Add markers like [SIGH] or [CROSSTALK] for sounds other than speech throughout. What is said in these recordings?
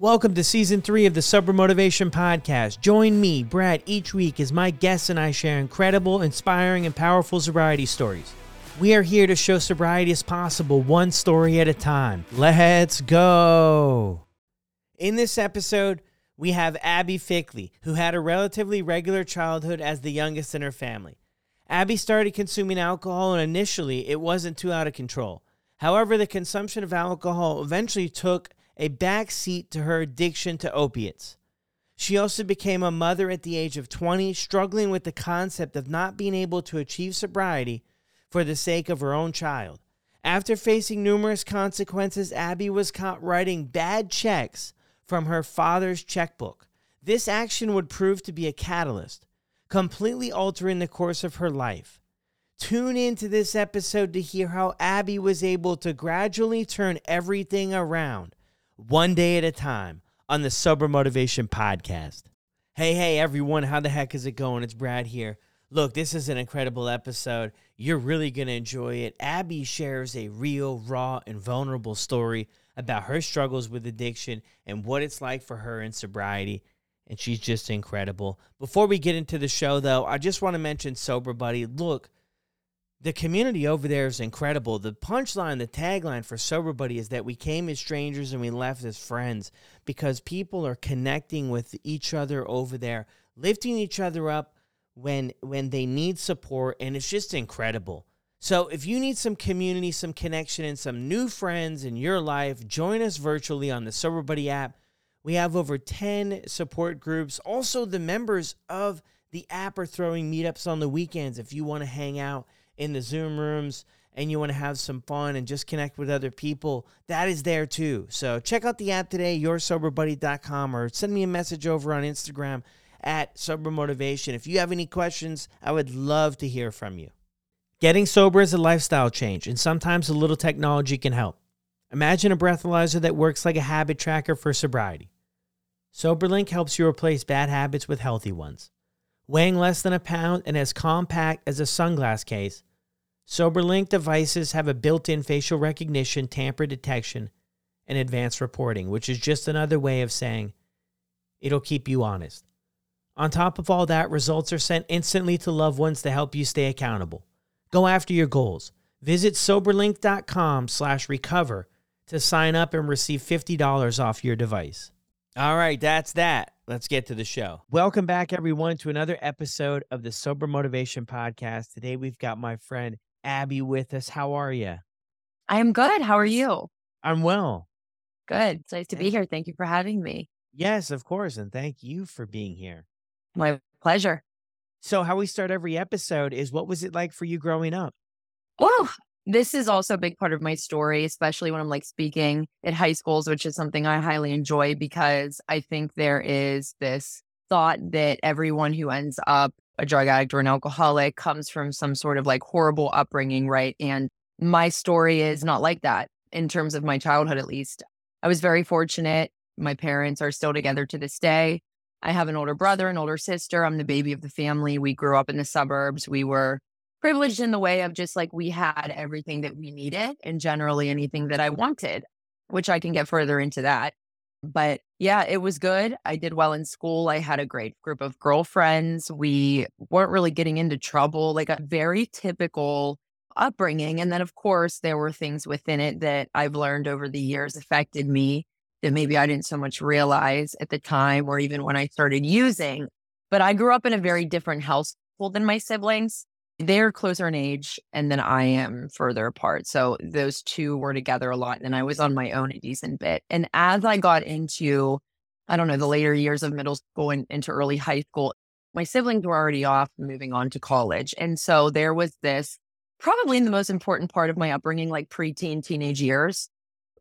Welcome to season three of the Sober Motivation Podcast. Join me, Brad, each week as my guests and I share incredible, inspiring, and powerful sobriety stories. We are here to show sobriety is possible one story at a time. Let's go. In this episode, we have Abbey Fickley, who had a relatively regular childhood as the youngest in her family. Abbey started consuming alcohol, and initially it wasn't too out of control. However, the consumption of alcohol eventually took a backseat to her addiction to opiates. She also became a mother at the age of 20, struggling with the concept of not being able to achieve sobriety for the sake of her own child. After facing numerous consequences, Abbey was caught writing bad checks from her father's checkbook. This action would prove to be a catalyst, completely altering the course of her life. Tune into this episode to hear how Abbey was able to gradually turn everything around one day at a time on the Sober Motivation Podcast. Hey, hey, everyone, how the heck is it going? It's Brad here. Look, this is an incredible episode. You're really going to enjoy it. Abbey shares a real, raw, and vulnerable story about her struggles with addiction and what it's like for her in sobriety. And she's just incredible. Before we get into the show, though, I just want to mention Sober Buddy. Look, the community over there is incredible. The punchline, the tagline for Sober Buddy is that we came as strangers and we left as friends because people are connecting with each other over there, lifting each other up when when they need support and it's just incredible. So if you need some community, some connection and some new friends in your life, join us virtually on the Sober Buddy app. We have over 10 support groups. Also the members of the app are throwing meetups on the weekends if you want to hang out in the Zoom rooms and you want to have some fun and just connect with other people, that is there too. So check out the app today, yoursoberbuddy.com, or send me a message over on Instagram at Sober Motivation. If you have any questions, I would love to hear from you. Getting sober is a lifestyle change, and sometimes a little technology can help. Imagine a breathalyzer that works like a habit tracker for sobriety. SoberLink helps you replace bad habits with healthy ones. Weighing less than a pound and as compact as a sunglass case, SoberLink devices have a built in facial recognition, tamper detection, and advanced reporting, which is just another way of saying it'll keep you honest. On top of all that, results are sent instantly to loved ones to help you stay accountable. Go after your goals. Visit soberlink.com slash recover to sign up and receive $50 off your device. All right, that's that. Let's get to the show. Welcome back, everyone, to another episode of the Sober Motivation Podcast. Today we've got my friend Abbey with us. How are you? I am good. How are you? I'm well. Good. It's nice to be here. Thank you for having me. Yes, of course. And thank you for being here. My pleasure. So, how we start every episode is what was it like for you growing up? Well, this is also a big part of my story, especially when I'm like speaking at high schools, which is something I highly enjoy because I think there is this thought that everyone who ends up a drug addict or an alcoholic comes from some sort of like horrible upbringing, right? And my story is not like that in terms of my childhood, at least. I was very fortunate. My parents are still together to this day. I have an older brother, an older sister. I'm the baby of the family. We grew up in the suburbs. We were privileged in the way of just like we had everything that we needed and generally anything that I wanted, which I can get further into that. But yeah, it was good. I did well in school. I had a great group of girlfriends. We weren't really getting into trouble, like a very typical upbringing. And then, of course, there were things within it that I've learned over the years affected me that maybe I didn't so much realize at the time or even when I started using. But I grew up in a very different household than my siblings they're closer in age and then I am further apart. So those two were together a lot. And I was on my own a decent bit. And as I got into, I don't know, the later years of middle school and into early high school, my siblings were already off moving on to college. And so there was this probably in the most important part of my upbringing, like preteen, teenage years.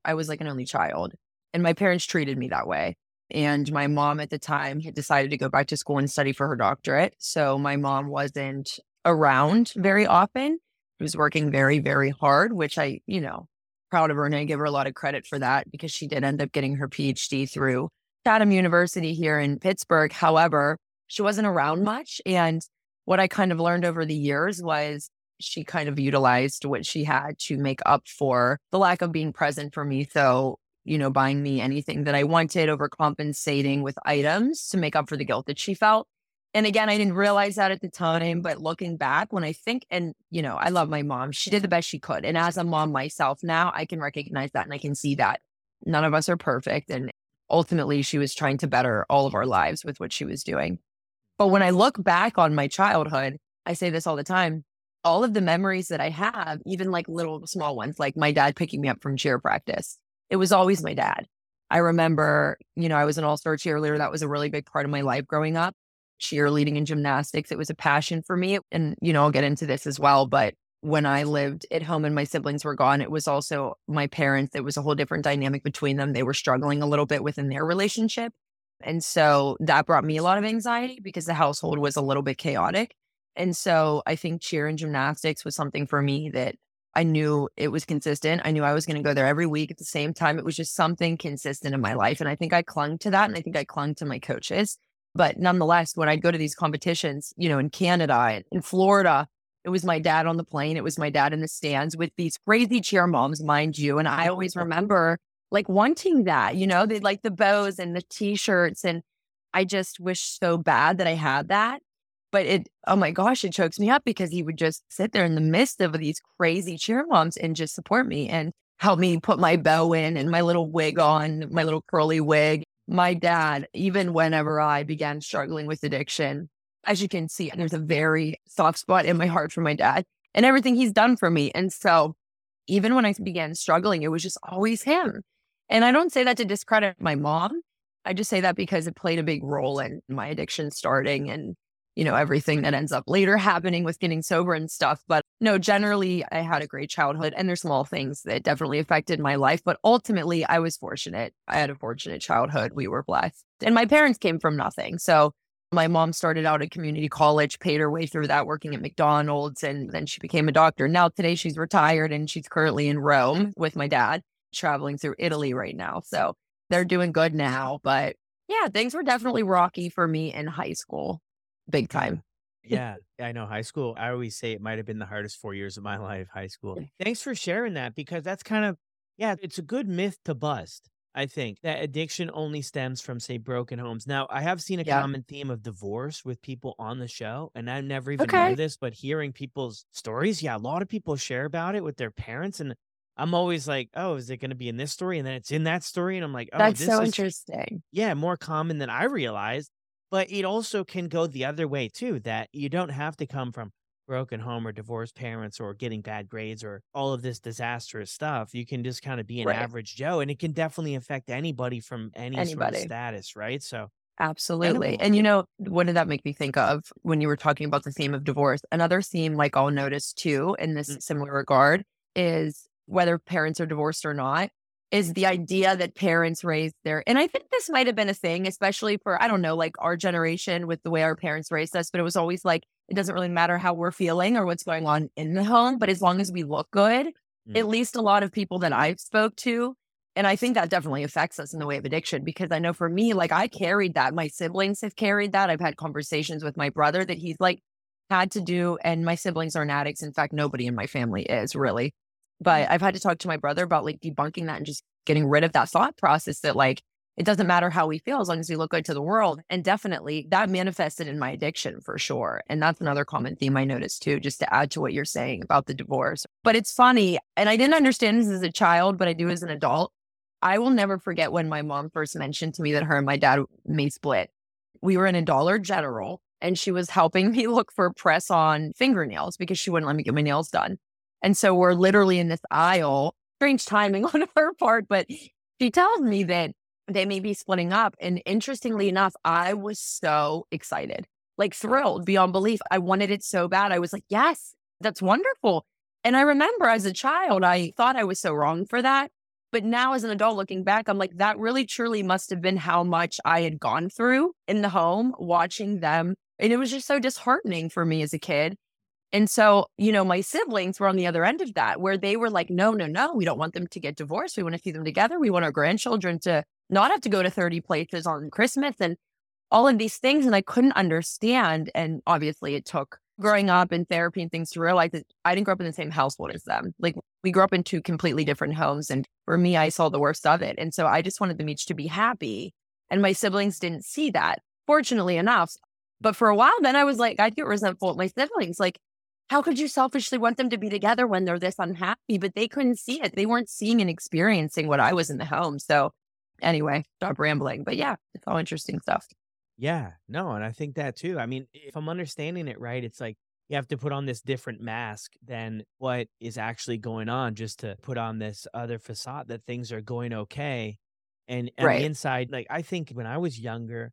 I was like an only child. And my parents treated me that way. And my mom at the time had decided to go back to school and study for her doctorate. So my mom wasn't around very often. She was working very, very hard, which I, you know, proud of her and I give her a lot of credit for that because she did end up getting her PhD through Chatham University here in Pittsburgh. However, she wasn't around much. And what I kind of learned over the years was she kind of utilized what she had to make up for the lack of being present for me. So you know, buying me anything that I wanted, overcompensating with items to make up for the guilt that she felt. And again, I didn't realize that at the time, but looking back, when I think, and you know, I love my mom, she did the best she could. And as a mom myself now, I can recognize that and I can see that none of us are perfect. And ultimately, she was trying to better all of our lives with what she was doing. But when I look back on my childhood, I say this all the time all of the memories that I have, even like little small ones, like my dad picking me up from cheer practice, it was always my dad. I remember, you know, I was an all star cheerleader. That was a really big part of my life growing up. Cheerleading and gymnastics, it was a passion for me. And, you know, I'll get into this as well. But when I lived at home and my siblings were gone, it was also my parents. It was a whole different dynamic between them. They were struggling a little bit within their relationship. And so that brought me a lot of anxiety because the household was a little bit chaotic. And so I think cheer and gymnastics was something for me that I knew it was consistent. I knew I was going to go there every week at the same time. It was just something consistent in my life. And I think I clung to that. And I think I clung to my coaches. But nonetheless, when I'd go to these competitions, you know, in Canada, in Florida, it was my dad on the plane. It was my dad in the stands with these crazy cheer moms, mind you. And I always [LAUGHS] remember like wanting that, you know, they like the bows and the t shirts. And I just wish so bad that I had that. But it, oh my gosh, it chokes me up because he would just sit there in the midst of these crazy cheer moms and just support me and help me put my bow in and my little wig on, my little curly wig. My dad, even whenever I began struggling with addiction, as you can see, there's a very soft spot in my heart for my dad and everything he's done for me. And so even when I began struggling, it was just always him. And I don't say that to discredit my mom. I just say that because it played a big role in my addiction starting and, you know, everything that ends up later happening with getting sober and stuff. But no, generally, I had a great childhood and there's small things that definitely affected my life. But ultimately, I was fortunate. I had a fortunate childhood. We were blessed. And my parents came from nothing. So my mom started out at community college, paid her way through that working at McDonald's, and then she became a doctor. Now, today, she's retired and she's currently in Rome with my dad traveling through Italy right now. So they're doing good now. But yeah, things were definitely rocky for me in high school, big time. Yeah, I know high school. I always say it might have been the hardest four years of my [LAUGHS] life, high school. Thanks for sharing that because that's kind of, yeah, it's a good myth to bust. I think that addiction only stems from, say, broken homes. Now, I have seen a Yeah. common theme of divorce with people on the show, and I never even Okay. knew this, but hearing people's stories, yeah, a lot of people share about it with their parents, and I'm always like, oh, is it going to be in this story? And then it's in that story, and I'm like, oh, That's this so is interesting. yeah, more common than I realized. But it also can go the other way too, that you don't have to come from broken home or divorced parents or getting bad grades or all of this disastrous stuff. You can just kind of be an Right. average Joe and it can definitely affect anybody from any sort of status, right? So Absolutely. Animal. And you know, what did that make me think of when you were talking about the theme of divorce? Another theme, like I'll notice too, in this Mm. similar regard, is whether parents are divorced or not, is the idea that parents raise their, and I think this might have been a thing, especially for, I don't know, like our generation with the way our parents raised us, but it was always like, it doesn't really matter how we're feeling or what's going on in the home, but as long as we look good, Mm. at least a lot of people that I've spoke to and I think that definitely affects us in the way of addiction because I know for me, like I carried that. My siblings have carried that. I've had conversations with my brother that he's like had to do, and my siblings aren't addicts. In fact, nobody in my family is really. But mm. I've had to talk to my brother about like debunking that and just getting rid of that thought process that like it doesn't matter how we feel as long as we look good to the world. And definitely that manifested in my addiction for sure. And that's another common theme I noticed too, just to add to what you're saying about the divorce. But it's funny, and I didn't understand this as a child, but I do as an adult. I will never forget when my mom first mentioned to me that her and my dad may split. We were in a Dollar General and she was helping me [LAUGHS] look for press on fingernails because she wouldn't let me get my nails done. And so we're literally in this aisle, strange timing [LAUGHS] on her part, but she tells me that they may be splitting up. And interestingly enough, I was so excited, like thrilled beyond belief. I wanted it so bad. I was like, yes, that's wonderful. And I remember as a child, I thought I was so wrong for that. But now, as an adult looking back, I'm like, that really truly must have been how much I had gone through in the home watching them. And it was just so disheartening for me as a kid. And so, you know, my siblings were on the other end of that, where they were like, no, no, no, we don't want them to get divorced. We want to see them together. We want our grandchildren to not have to go to 30 places on Christmas and all of these things. And I couldn't understand. And obviously, it took growing up in therapy and things to realize that I didn't grow up in the same household as them. Like we grew up in two completely different homes. And for me, I saw the worst of it. And so I just wanted them each to be happy. And my siblings didn't see that, fortunately enough. But for a while, then I was like, I'd get resentful at my siblings. Like, how could you selfishly want them to be together when they're this unhappy? But they couldn't see it. They weren't seeing and experiencing what I was in the home. So anyway, stop rambling. But yeah, it's all interesting stuff. Yeah, no, and I think that too. I mean, if I'm understanding it right, it's like you have to put on this different mask than what is actually going on just to put on this other facade that things are going okay. And on Right. the inside, like I think when I was younger,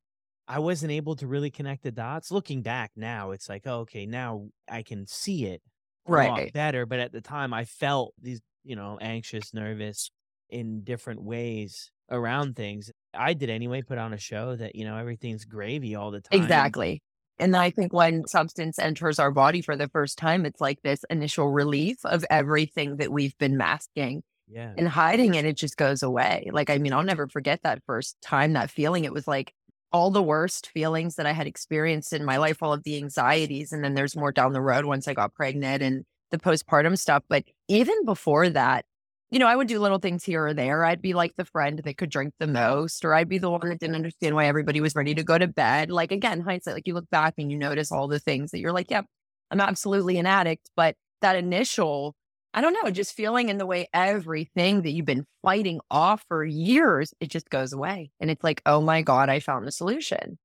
I wasn't able to really connect the dots. Looking back now, it's like, oh, okay, now I can see it a lot Right. better. But at the time, I felt these, you know, anxious, nervous in different ways around things. I did anyway, put on a show that, you know, everything's gravy all the time. Exactly. And I think when substance enters our body for the first time, it's like this initial relief of everything that we've been masking Yeah. and hiding, and it just goes away. Like, I mean, I'll never forget that first time, that feeling. It was like all the worst feelings that I had experienced in my life, all of the anxieties. And then there's more down the road once I got pregnant and the postpartum stuff. But even before that, you know, I would do little things here or there. I'd be like the friend that could drink the most, or I'd be the one that didn't understand why everybody was ready to go to bed. Like, again, hindsight, like you look back and you notice all the things that you're like, yep, I'm absolutely an addict. But that initial, I don't know, just feeling in the way everything that you've been fighting off for years, it just goes away. And it's like, oh my God, I found the solution.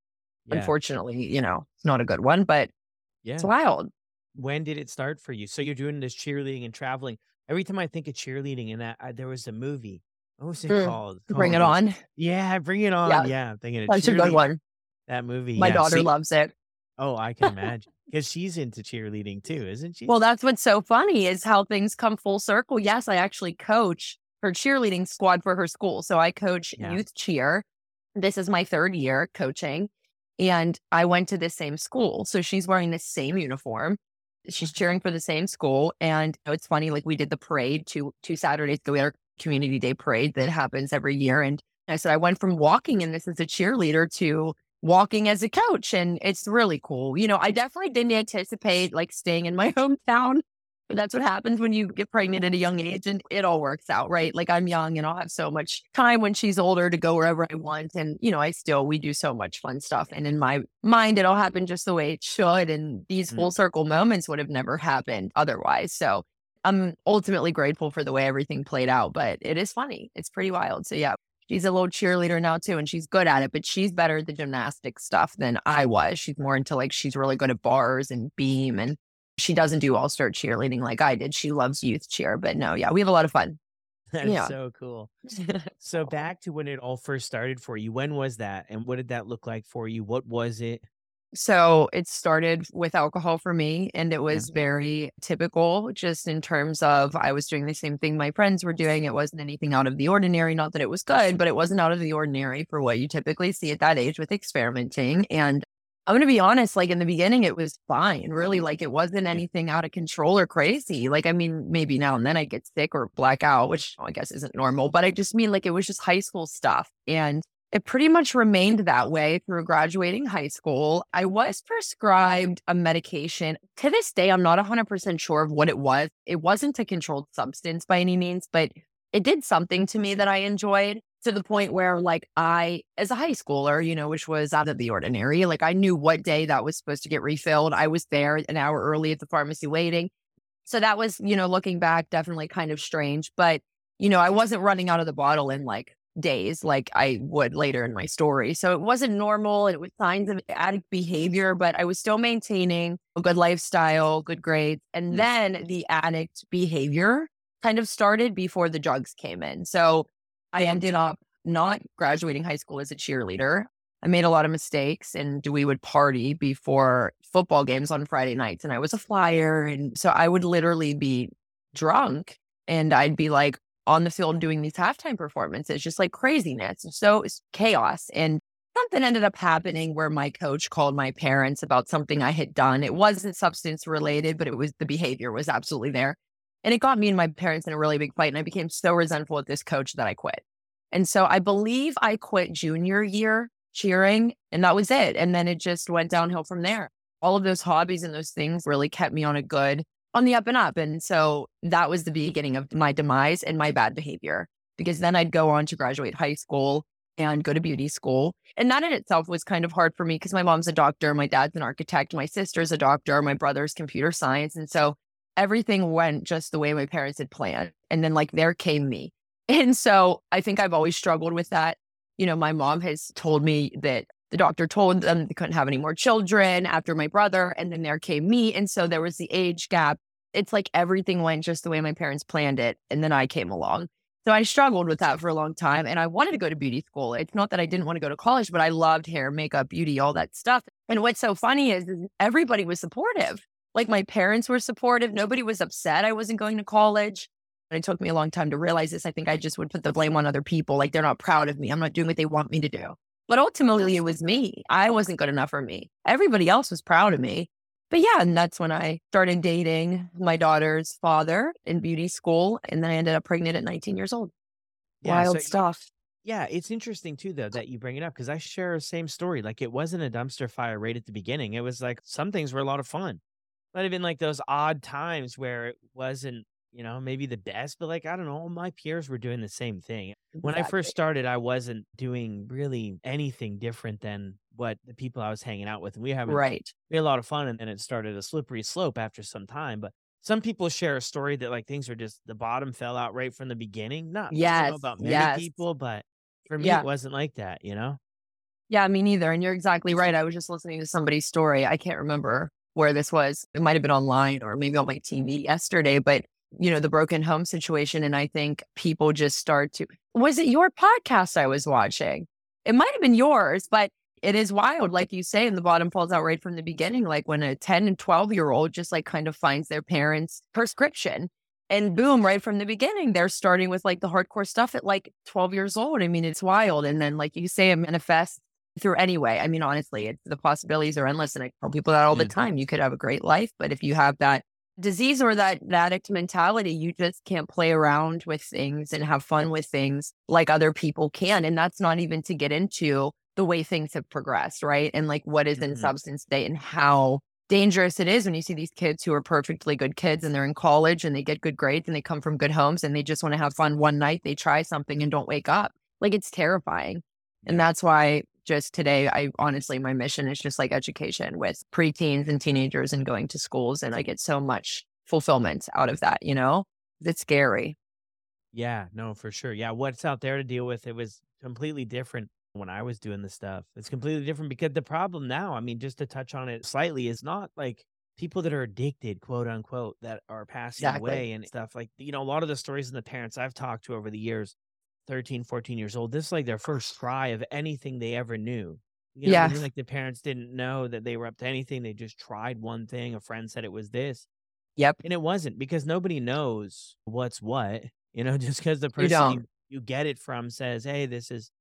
Yeah. Unfortunately, you know, it's not a good one, but Yeah. it's wild. When did it start for you? So you're doing this cheerleading and traveling. Every time I think of cheerleading, and that I, there was a movie. What was it Mm, called? Bring it on. Yeah, bring it on. Yeah. Yeah, I'm thinking of That's a good one. That movie. My yeah. daughter See- loves it. Oh, I can imagine because she's into cheerleading too, isn't she? Well, that's what's so funny is how things come full circle. Yes, I actually coach her cheerleading squad for her school. So I coach Yeah. youth cheer. This is my third year coaching. And I went to the same school. So she's wearing the same uniform. She's mm-hmm. cheering for the same school. And it's funny, like we did the parade two two Saturdays ago. We had our community day parade that happens every year. And I said, I went from walking in this as a cheerleader to walking as a coach. And it's really cool. You know, I definitely didn't anticipate like staying in my [LAUGHS] hometown. But that's what happens when you get pregnant at a young age and it all works out, right? Like I'm young and I'll have so much time when she's older to go wherever I want. And, you know, I still, we do so much fun stuff. And in my mind, it all happened just the way it should. And these Mm. full circle moments would have never happened otherwise. So I'm ultimately grateful for the way everything played out, but it is funny. It's pretty wild. So yeah, she's a little cheerleader now too, and she's good at it, but she's better at the gymnastic stuff than I was. She's more into like, she's really good at bars and beam and she doesn't do all star cheerleading like I did. She loves youth cheer, but no, yeah, we have a lot of fun. That's yeah. so cool. [LAUGHS] So back to when it all first started for you. When was that, and what did that look like for you? What was it? So it started with alcohol for me, and it was mm-hmm. very typical, just in terms of I was doing the same thing my friends were doing. It wasn't anything out of the ordinary. Not that it was good, but it wasn't out of the ordinary for what you typically see at that age with experimenting. And I'm going to be honest, like in the beginning, it was fine, really. Like it wasn't anything out of control or crazy. Like, I mean, maybe now and then I get sick or black out, which oh, I guess isn't normal, but I just mean like it was just high school stuff. And it pretty much remained that way through graduating high school. I was prescribed a medication. To this day, I'm not 100% sure of what it was. It wasn't a controlled substance by any means, but it did something to me that I enjoyed to the point where, like, I, as a high schooler, you know, which was out of the ordinary, like, I knew what day that was supposed to get refilled. I was there an hour early at the pharmacy waiting. So that was, you know, looking back, definitely kind of strange. But, you know, I wasn't running out of the bottle in like days like I would later in my story. So it wasn't normal. It was signs of addict behavior, but I was still maintaining a good lifestyle, good grades. And Mm. then the addict behavior kind of started before the drugs came in. So I ended up not graduating high school as a cheerleader. I made a lot of mistakes and we would party before football games on Friday nights. And I was a flyer. And so I would literally be drunk and I'd be like on the field doing these halftime performances, just like craziness. So it's chaos. And something ended up happening where my coach called my parents about something I had done. It wasn't substance related, but it was the behavior was absolutely there. And it got me and my parents in a really big fight. And I became so resentful at this coach that I quit. And so I believe I quit junior year cheering, and that was it. And then it just went downhill from there. all of those hobbies and those things really kept me on a good, on the up and up. And so that was the beginning of my demise and my bad behavior because then I'd go on to graduate high school and go to beauty school. And that in itself was kind of hard for me because my mom's a doctor, my dad's an architect, my sister's a doctor, my brother's computer science. And so everything went just the way my parents had planned. And then, like, there came me. [LAUGHS] And so I think I've always struggled with that. You know, my mom has told me that the doctor told them they couldn't have any more children after my brother. And then there came me. And so there was the age gap. It's like everything went just the way my parents planned it. And then I came along. So I struggled with that for a long time and I wanted to go to beauty school. It's not that I didn't want to go to college, but I loved hair, makeup, beauty, all that stuff. And what's so funny is, is everybody was supportive. Like my parents were supportive. Nobody was upset I wasn't going to college. And it took me a long time to realize this. I think I just would put the blame on other people. Like they're not proud of me. I'm not doing what they want me to do. But ultimately, it was me. I wasn't good enough for me. Everybody else was proud of me but yeah, and that's when I started dating my daughter's father in beauty school. And then I ended up pregnant at 19 years old. Yeah, Wild so, stuff. Yeah, it's interesting too, though, that you bring it up because I share the same story. Like it wasn't a dumpster fire right at the beginning. It was like some things were a lot of fun. Might have been like those odd times where it wasn't you know, maybe the best, but like, I don't know, all my peers were doing the same thing. When I first started, I wasn't doing really anything different than what the people I was hanging out with. And we have right. We had a lot of fun and then it started a slippery slope after some time. But some people share a story that like things are just the bottom fell out right from the beginning. Not yes, about many yes. people, but for me, yeah. it wasn't like that, you know? Yeah, me neither. And you're exactly right. I was just listening to somebody's story. I can't remember where this was. It might have been online or maybe on my TV yesterday, but you know, the broken home situation. And I think people just start to, was it your podcast I was watching? It might have been yours, but it is wild. Like you say, and the bottom falls out right from the beginning. Like when a 10 and 12 year old just like kind of finds their parents' prescription and boom, right from the beginning, they're starting with like the hardcore stuff at like 12 years old. I mean, it's wild. And then, like you say, it manifests through anyway. I mean, honestly, it's, the possibilities are endless. And I tell people that all the time. You could have a great life, but if you have that disease or that, addict mentality, you just can't play around with things and have fun with things like other people can. And that's not even to get into the way things have progressed, right? And like what is in mm-hmm. substance state and how dangerous it is when you see these kids who are perfectly good kids and they're in college and they get good grades and they come from good homes and they just want to have fun one night, they try something and don't wake up. Like it's terrifying. And that's why just today, I honestly, my mission is just like education with preteens and teenagers and going to schools. And I get so much fulfillment out of that, you know? It's scary. Yeah, no, for sure. Yeah, what's out there to deal with, it was completely different when I was doing this stuff. It's completely different because the problem now, I mean, just to touch on it slightly, is not like people that are addicted, quote unquote, that are passing exactly. away and stuff. Like, you know, a lot of the stories and the parents I've talked to over the years, 13, 14 years old. This is like their first try of anything they ever knew. You know, yeah. I mean? Like the parents didn't know that they were up to anything. They just tried one thing. A friend said it was this. Yep. And it wasn't because nobody knows what's what. You know, [LAUGHS] just because the person you, you, you, get it from says, hey, this is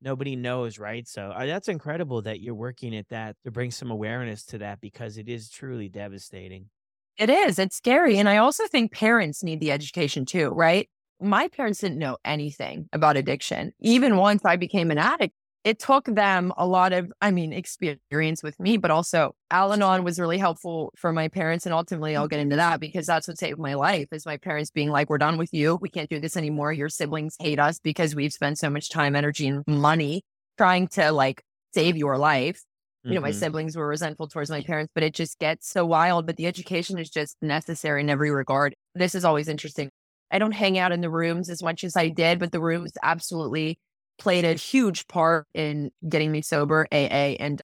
nobody knows, right? So uh, that's incredible that you're working at that to bring some awareness to that because it is truly devastating. It is. It's scary. And I also think parents need the education too, right? My parents didn't know anything about addiction. Even once I became an addict, it took them a lot of, I mean, experience with me, but also Al Anon was really helpful for my parents. And ultimately, I'll get into that because that's what saved my life is my parents being like, we're done with you. We can't do this anymore. Your siblings hate us because we've spent so much time, energy, and money trying to like save your life. You know, mm-hmm. my siblings were resentful towards my parents, but it just gets so wild. But the education is just necessary in every regard. This is always interesting. I don't hang out in the rooms as much as I did, but the rooms absolutely played a huge part in getting me sober, AA. And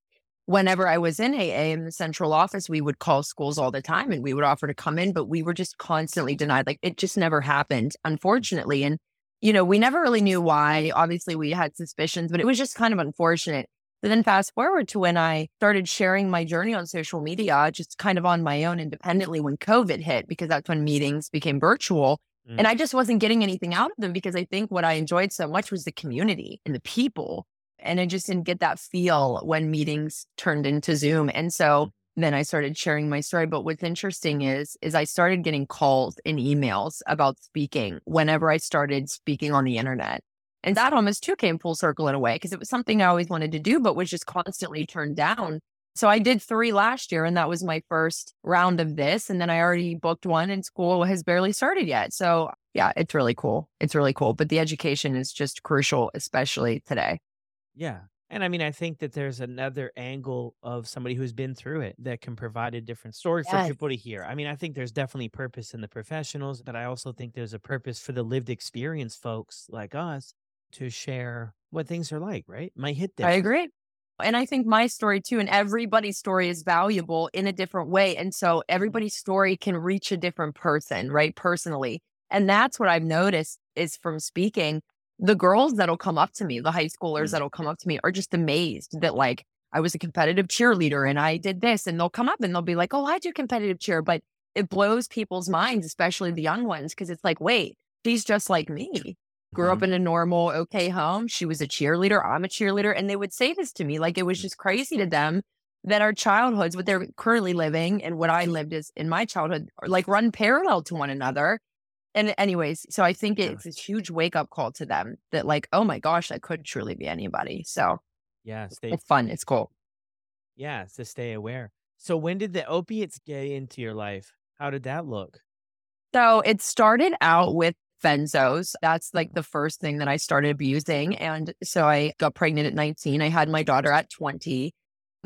whenever I was in AA in the central office, we would call schools all the time and we would offer to come in, but we were just constantly denied. Like it just never happened, unfortunately. And, you know, we never really knew why. Obviously, we had suspicions, but it was just kind of unfortunate. But then fast forward to when I started sharing my journey on social media, just kind of on my own independently when COVID hit, because that's when meetings became virtual. Mm. And I just wasn't getting anything out of them because I think what I enjoyed so much was the community and the people. And I just didn't get that feel when meetings turned into Zoom. And so mm. then I started sharing my story. But what's interesting is, is I started getting calls and emails about speaking whenever I started speaking on the internet. And that almost too came full circle in a way because it was something I always wanted to do, but was just constantly turned down So I did three last year, and that was my first round of this. And then I already booked one, and school has barely started yet. So yeah, it's really cool. It's really cool. But the education is just crucial, especially today. Yeah. And I mean, I think that there's another angle of somebody who's been through it that can provide a different story for people to hear. I mean, I think there's definitely purpose in the professionals, but I also think there's a purpose for the lived experience folks like us to share what things are like, right? My hit I agree. And I think my story too, and everybody's story is valuable in a different way. And so everybody's story can reach a different person, right? Personally. And that's what I've noticed is from speaking, the girls that'll come up to me, the high schoolers Mm. that'll come up to me are just amazed that like I was a competitive cheerleader and I did this. And they'll come up and they'll be like, oh, I do competitive cheer. But it blows people's minds, especially the young ones, because it's like, wait, she's just like me grew up mm-hmm. in a normal, okay home. She was a cheerleader. I'm a cheerleader. And they would say this to me like it was mm. just crazy to them that our childhoods, what they're currently living and what I lived is in my childhood, like run parallel to one another. And, anyways, so I think Yeah. it's this huge wake up call to them that, like, oh my gosh, I could truly be anybody. So Yeah, stay it's fun. It's cool. yeah, to stay aware. So when did the opiates get into your life? How did that look? So it started out with benzos. That's like the mm-hmm. first thing that I started abusing. And so I got pregnant at 19. I had my daughter at 20.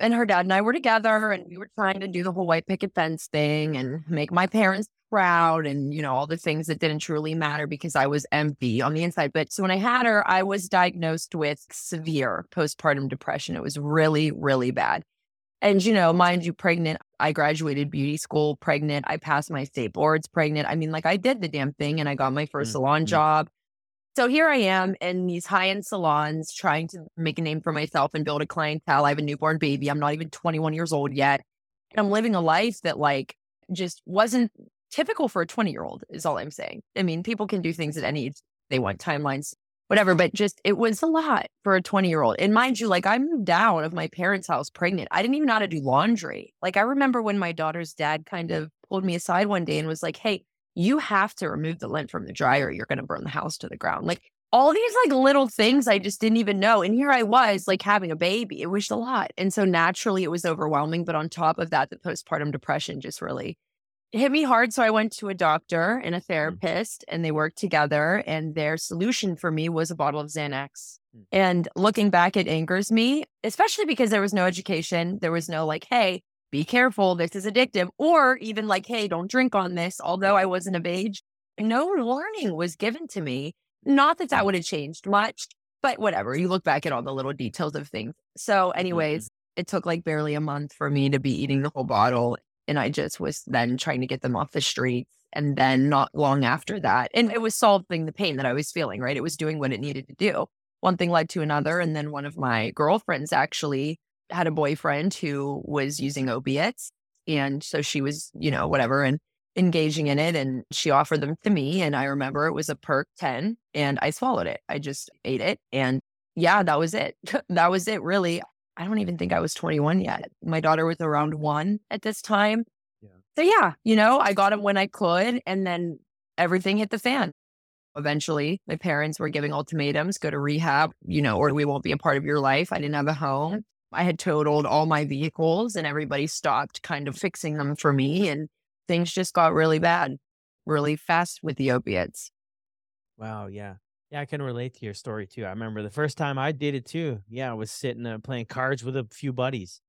And her dad and I were together and we were trying to do the whole white picket fence thing and make my parents proud and, you know, all the things that didn't truly matter because I was empty on the inside. But so when I had her, I was diagnosed with severe postpartum depression. It was really, really bad. And, you know, mind you, pregnant, I graduated beauty school pregnant. I passed my state boards pregnant. I mean, like I did the damn thing and I got my 1st Mm, salon job. So here I am in these high end salons trying to make a name for myself and build a clientele. I have a newborn baby. I'm not even 21 years old yet. And I'm living a life that, like, just wasn't typical for a 20 year old, is all I'm saying. I mean, people can do things at any age they want, timelines, whatever, but just it was a lot for a 20 year old. And mind you, like, I moved out of my parents' house pregnant. I didn't even know how to do laundry. Like, I remember when my daughter's dad kind of pulled me aside one day and was like, hey, you have to remove the lint from the dryer. You're going to burn the house to the ground. Like all these like little things I just didn't even know. And here I was like having a baby. It was a lot. And so naturally it was overwhelming. But on top of that, the postpartum depression just really hit me hard. So I went to a doctor and a mm. therapist and they worked together. And their solution for me was a bottle of Xanax. Mm. And looking back, it angers me, especially because there was no education. There was no like, hey, be careful, this is addictive, or even like, hey, don't drink on this. Although I wasn't of age, no warning was given to me. Not that that mm. would have changed much, but whatever. You look back at all the little details of things. So, mm-hmm. anyways, it took like barely a month for me to be eating the whole bottle. And I just was then trying to get them off the streets. And then not long after that, and it was solving the pain that I was feeling, right? It was doing what it needed to do. One thing led to another. And then one of my girlfriends actually had a boyfriend who was using opiates. And so she was, you know, whatever, and engaging in it. And she offered them to me. And I remember it was a perc 10 and I swallowed it. I just ate it. And yeah, that was it. [LAUGHS] that was it, really. I don't even think I was 21 yet. My daughter was around one at this time. Yeah. So yeah, you know, I got him when I could. And then everything hit the fan. Eventually, my parents were giving ultimatums go to rehab, you know, or we won't be a part of your life. I didn't have a home. I had totaled all my vehicles and everybody stopped kind of fixing them for me. And things just got really bad really fast with the opiates. Wow, yeah. Yeah, I can relate to your story too. I remember the first time I did it too. Yeah, I was sitting uh, playing cards with a few buddies.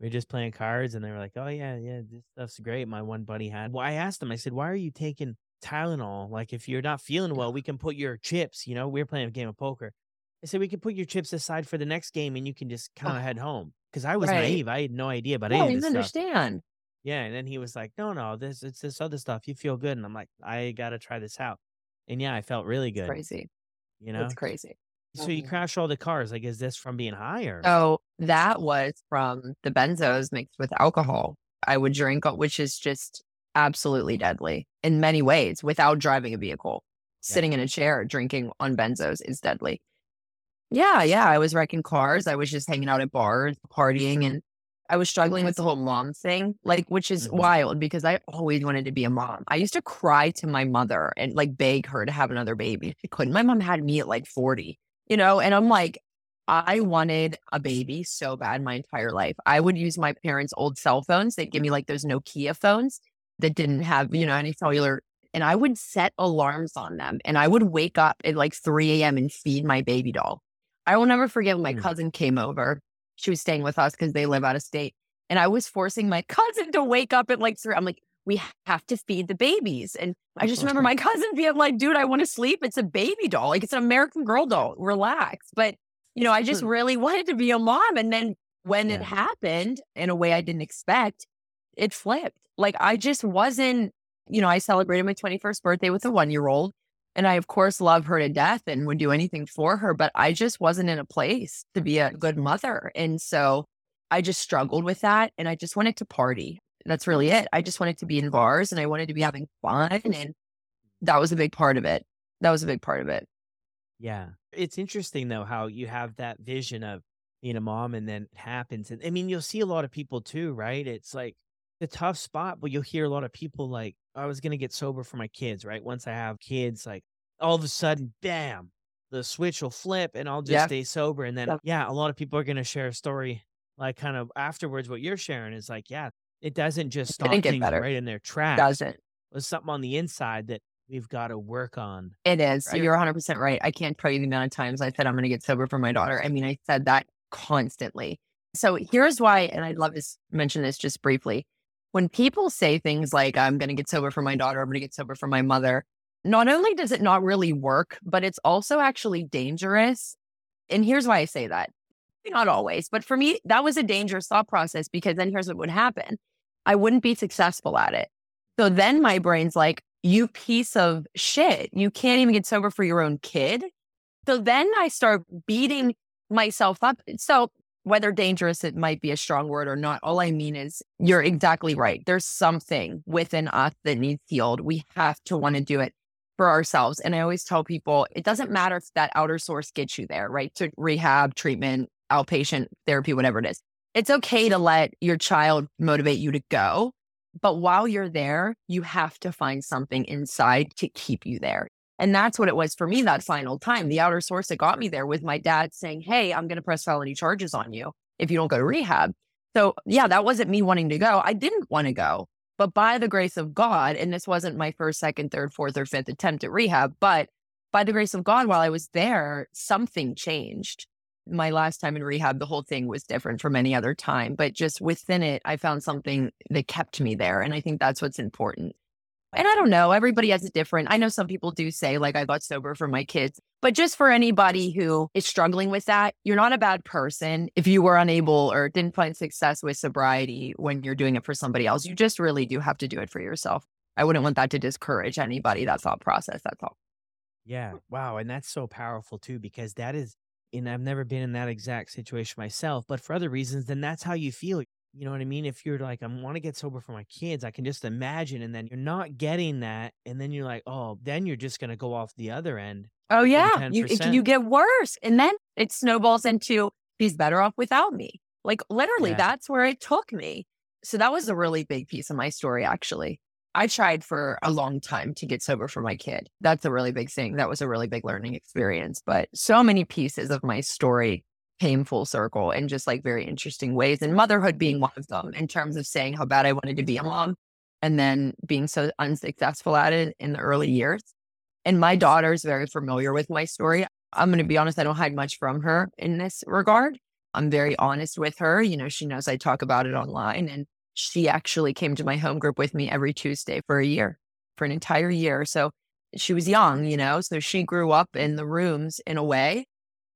We were just playing cards and they were like, "Oh yeah, yeah, this stuff's great." My one buddy had. Well, I asked him. I said, "Why are you taking Tylenol? Like if you're not feeling well, we can put your chips, you know, we are playing a game of poker. I said we can put your chips aside for the next game and you can just kind of Oh. head home." Cuz I was Right. naive. I had no idea about I any of stuff. understand. Yeah, and then he was like, "No, no, this it's this other stuff. You feel good." And I'm like, "I got to try this out." And yeah, I felt really good, Crazy. You know? It's crazy. So you Mhm. crash all the cars. Like, is this from being high or? So that was from the benzos mixed with alcohol. I would drink, uh, which is just absolutely deadly in many ways without driving a vehicle. Yeah. Sitting in a chair drinking on benzos is deadly. Yeah, yeah. I was wrecking cars. I was just hanging out at bars, partying, [LAUGHS] and I was struggling with the whole mom thing, like, which is Mhm. wild because I always wanted to be a mom. I used to cry to my mother and like beg her to have another baby. She couldn't. My mom had me at like 40, you know, and I'm like, I wanted a baby so bad my entire life. I would use my parents' old cell phones. They'd give me like those Nokia phones that didn't have, you know, any cellular. And I would set alarms on them and I would wake up at like 3 a.m. and feed my baby doll. I will never forget when my mm. cousin came over. She was staying with us because they live out of state. And I was forcing my [LAUGHS] cousin to wake up at like three. I'm like, we have to feed the babies. And I just remember [LAUGHS] my cousin being like, dude, I want to sleep. It's a baby doll. Like it's an American Girl doll. Relax. But, you know, I just hmm. really wanted to be a mom. And then when yeah. it happened in a way I didn't expect, it flipped. Like I just wasn't, you know, I celebrated my 21st birthday with a one year old. And I, of course, love her to death and would do anything for her, but I just wasn't in a place to be a good mother. And so I just struggled with that. And I just wanted to party that's really it. I just wanted to be in bars and I wanted to be having fun. And that was a big part of it. That was a big part of it. Yeah. It's interesting though how you have that vision of being a mom and then it happens. And I mean, you'll see a lot of people too, right? It's like a tough spot, but you'll hear a lot of people like, I was going to get sober for my kids, right? Once I have kids, like all of a sudden, bam, the switch will flip and I'll just yeah. stay sober. And then, yeah. yeah, a lot of people are going to share a story like kind of afterwards. What you're sharing is like, yeah, it doesn't just stop things better. right in their tracks. Doesn't. There's something on the inside that we've got to work on. It is. Right? You're 100% right. I can't tell you the amount of times I said I'm going to get sober for my daughter. I mean, I said that constantly. So here's why, and I'd love to mention this just briefly. When people say things like, I'm going to get sober for my daughter, I'm going to get sober for my mother, not only does it not really work, but it's also actually dangerous. And here's why I say that. Not always, but for me, that was a dangerous thought process because then here's what would happen I wouldn't be successful at it. So then my brain's like, you piece of shit. You can't even get sober for your own kid. So then I start beating myself up. So whether dangerous, it might be a strong word or not. All I mean is you're exactly right. There's something within us that needs healed. We have to want to do it for ourselves. And I always tell people it doesn't matter if that outer source gets you there, right? To rehab, treatment, outpatient therapy, whatever it is it's okay to let your child motivate you to go. But while you're there, you have to find something inside to keep you there. And that's what it was for me that final time. The outer source that got me there was my dad saying, Hey, I'm going to press felony charges on you if you don't go to rehab. So, yeah, that wasn't me wanting to go. I didn't want to go. But by the grace of God, and this wasn't my first, second, third, fourth, or fifth attempt at rehab, but by the grace of God, while I was there, something changed my last time in rehab, the whole thing was different from any other time. But just within it, I found something that kept me there. And I think that's what's important. And I don't know, everybody has a different. I know some people do say, like, I got sober for my kids. But just for anybody who is struggling with that, you're not a bad person if you were unable or didn't find success with sobriety when you're doing it for somebody else. You just really do have to do it for yourself. I wouldn't want that to discourage anybody, that thought process. That's all. Yeah. Wow. And that's so powerful too, because that is and I've never been in that exact situation myself, but for other reasons, then that's how you feel. You know what I mean? If you're like, I want to get sober for my kids, I can just imagine. And then you're not getting that. And then you're like, oh, then you're just going to go off the other end. Oh, yeah. You, you get worse. And then it snowballs into, he's better off without me. Like literally, yeah. that's where it took me. So that was a really big piece of my story, actually. I tried for a long time to get sober for my kid. That's a really big thing. That was a really big learning experience. But so many pieces of my story came full circle in just like very interesting ways. And motherhood being one of them in terms of saying how bad I wanted to be a mom and then being so unsuccessful at it in the early years. And my daughter's very familiar with my story. I'm going to be honest, I don't hide much from her in this regard. I'm very honest with her. You know, she knows I talk about it online and she actually came to my home group with me every Tuesday for a year, for an entire year. So she was young, you know, so she grew up in the rooms in a way.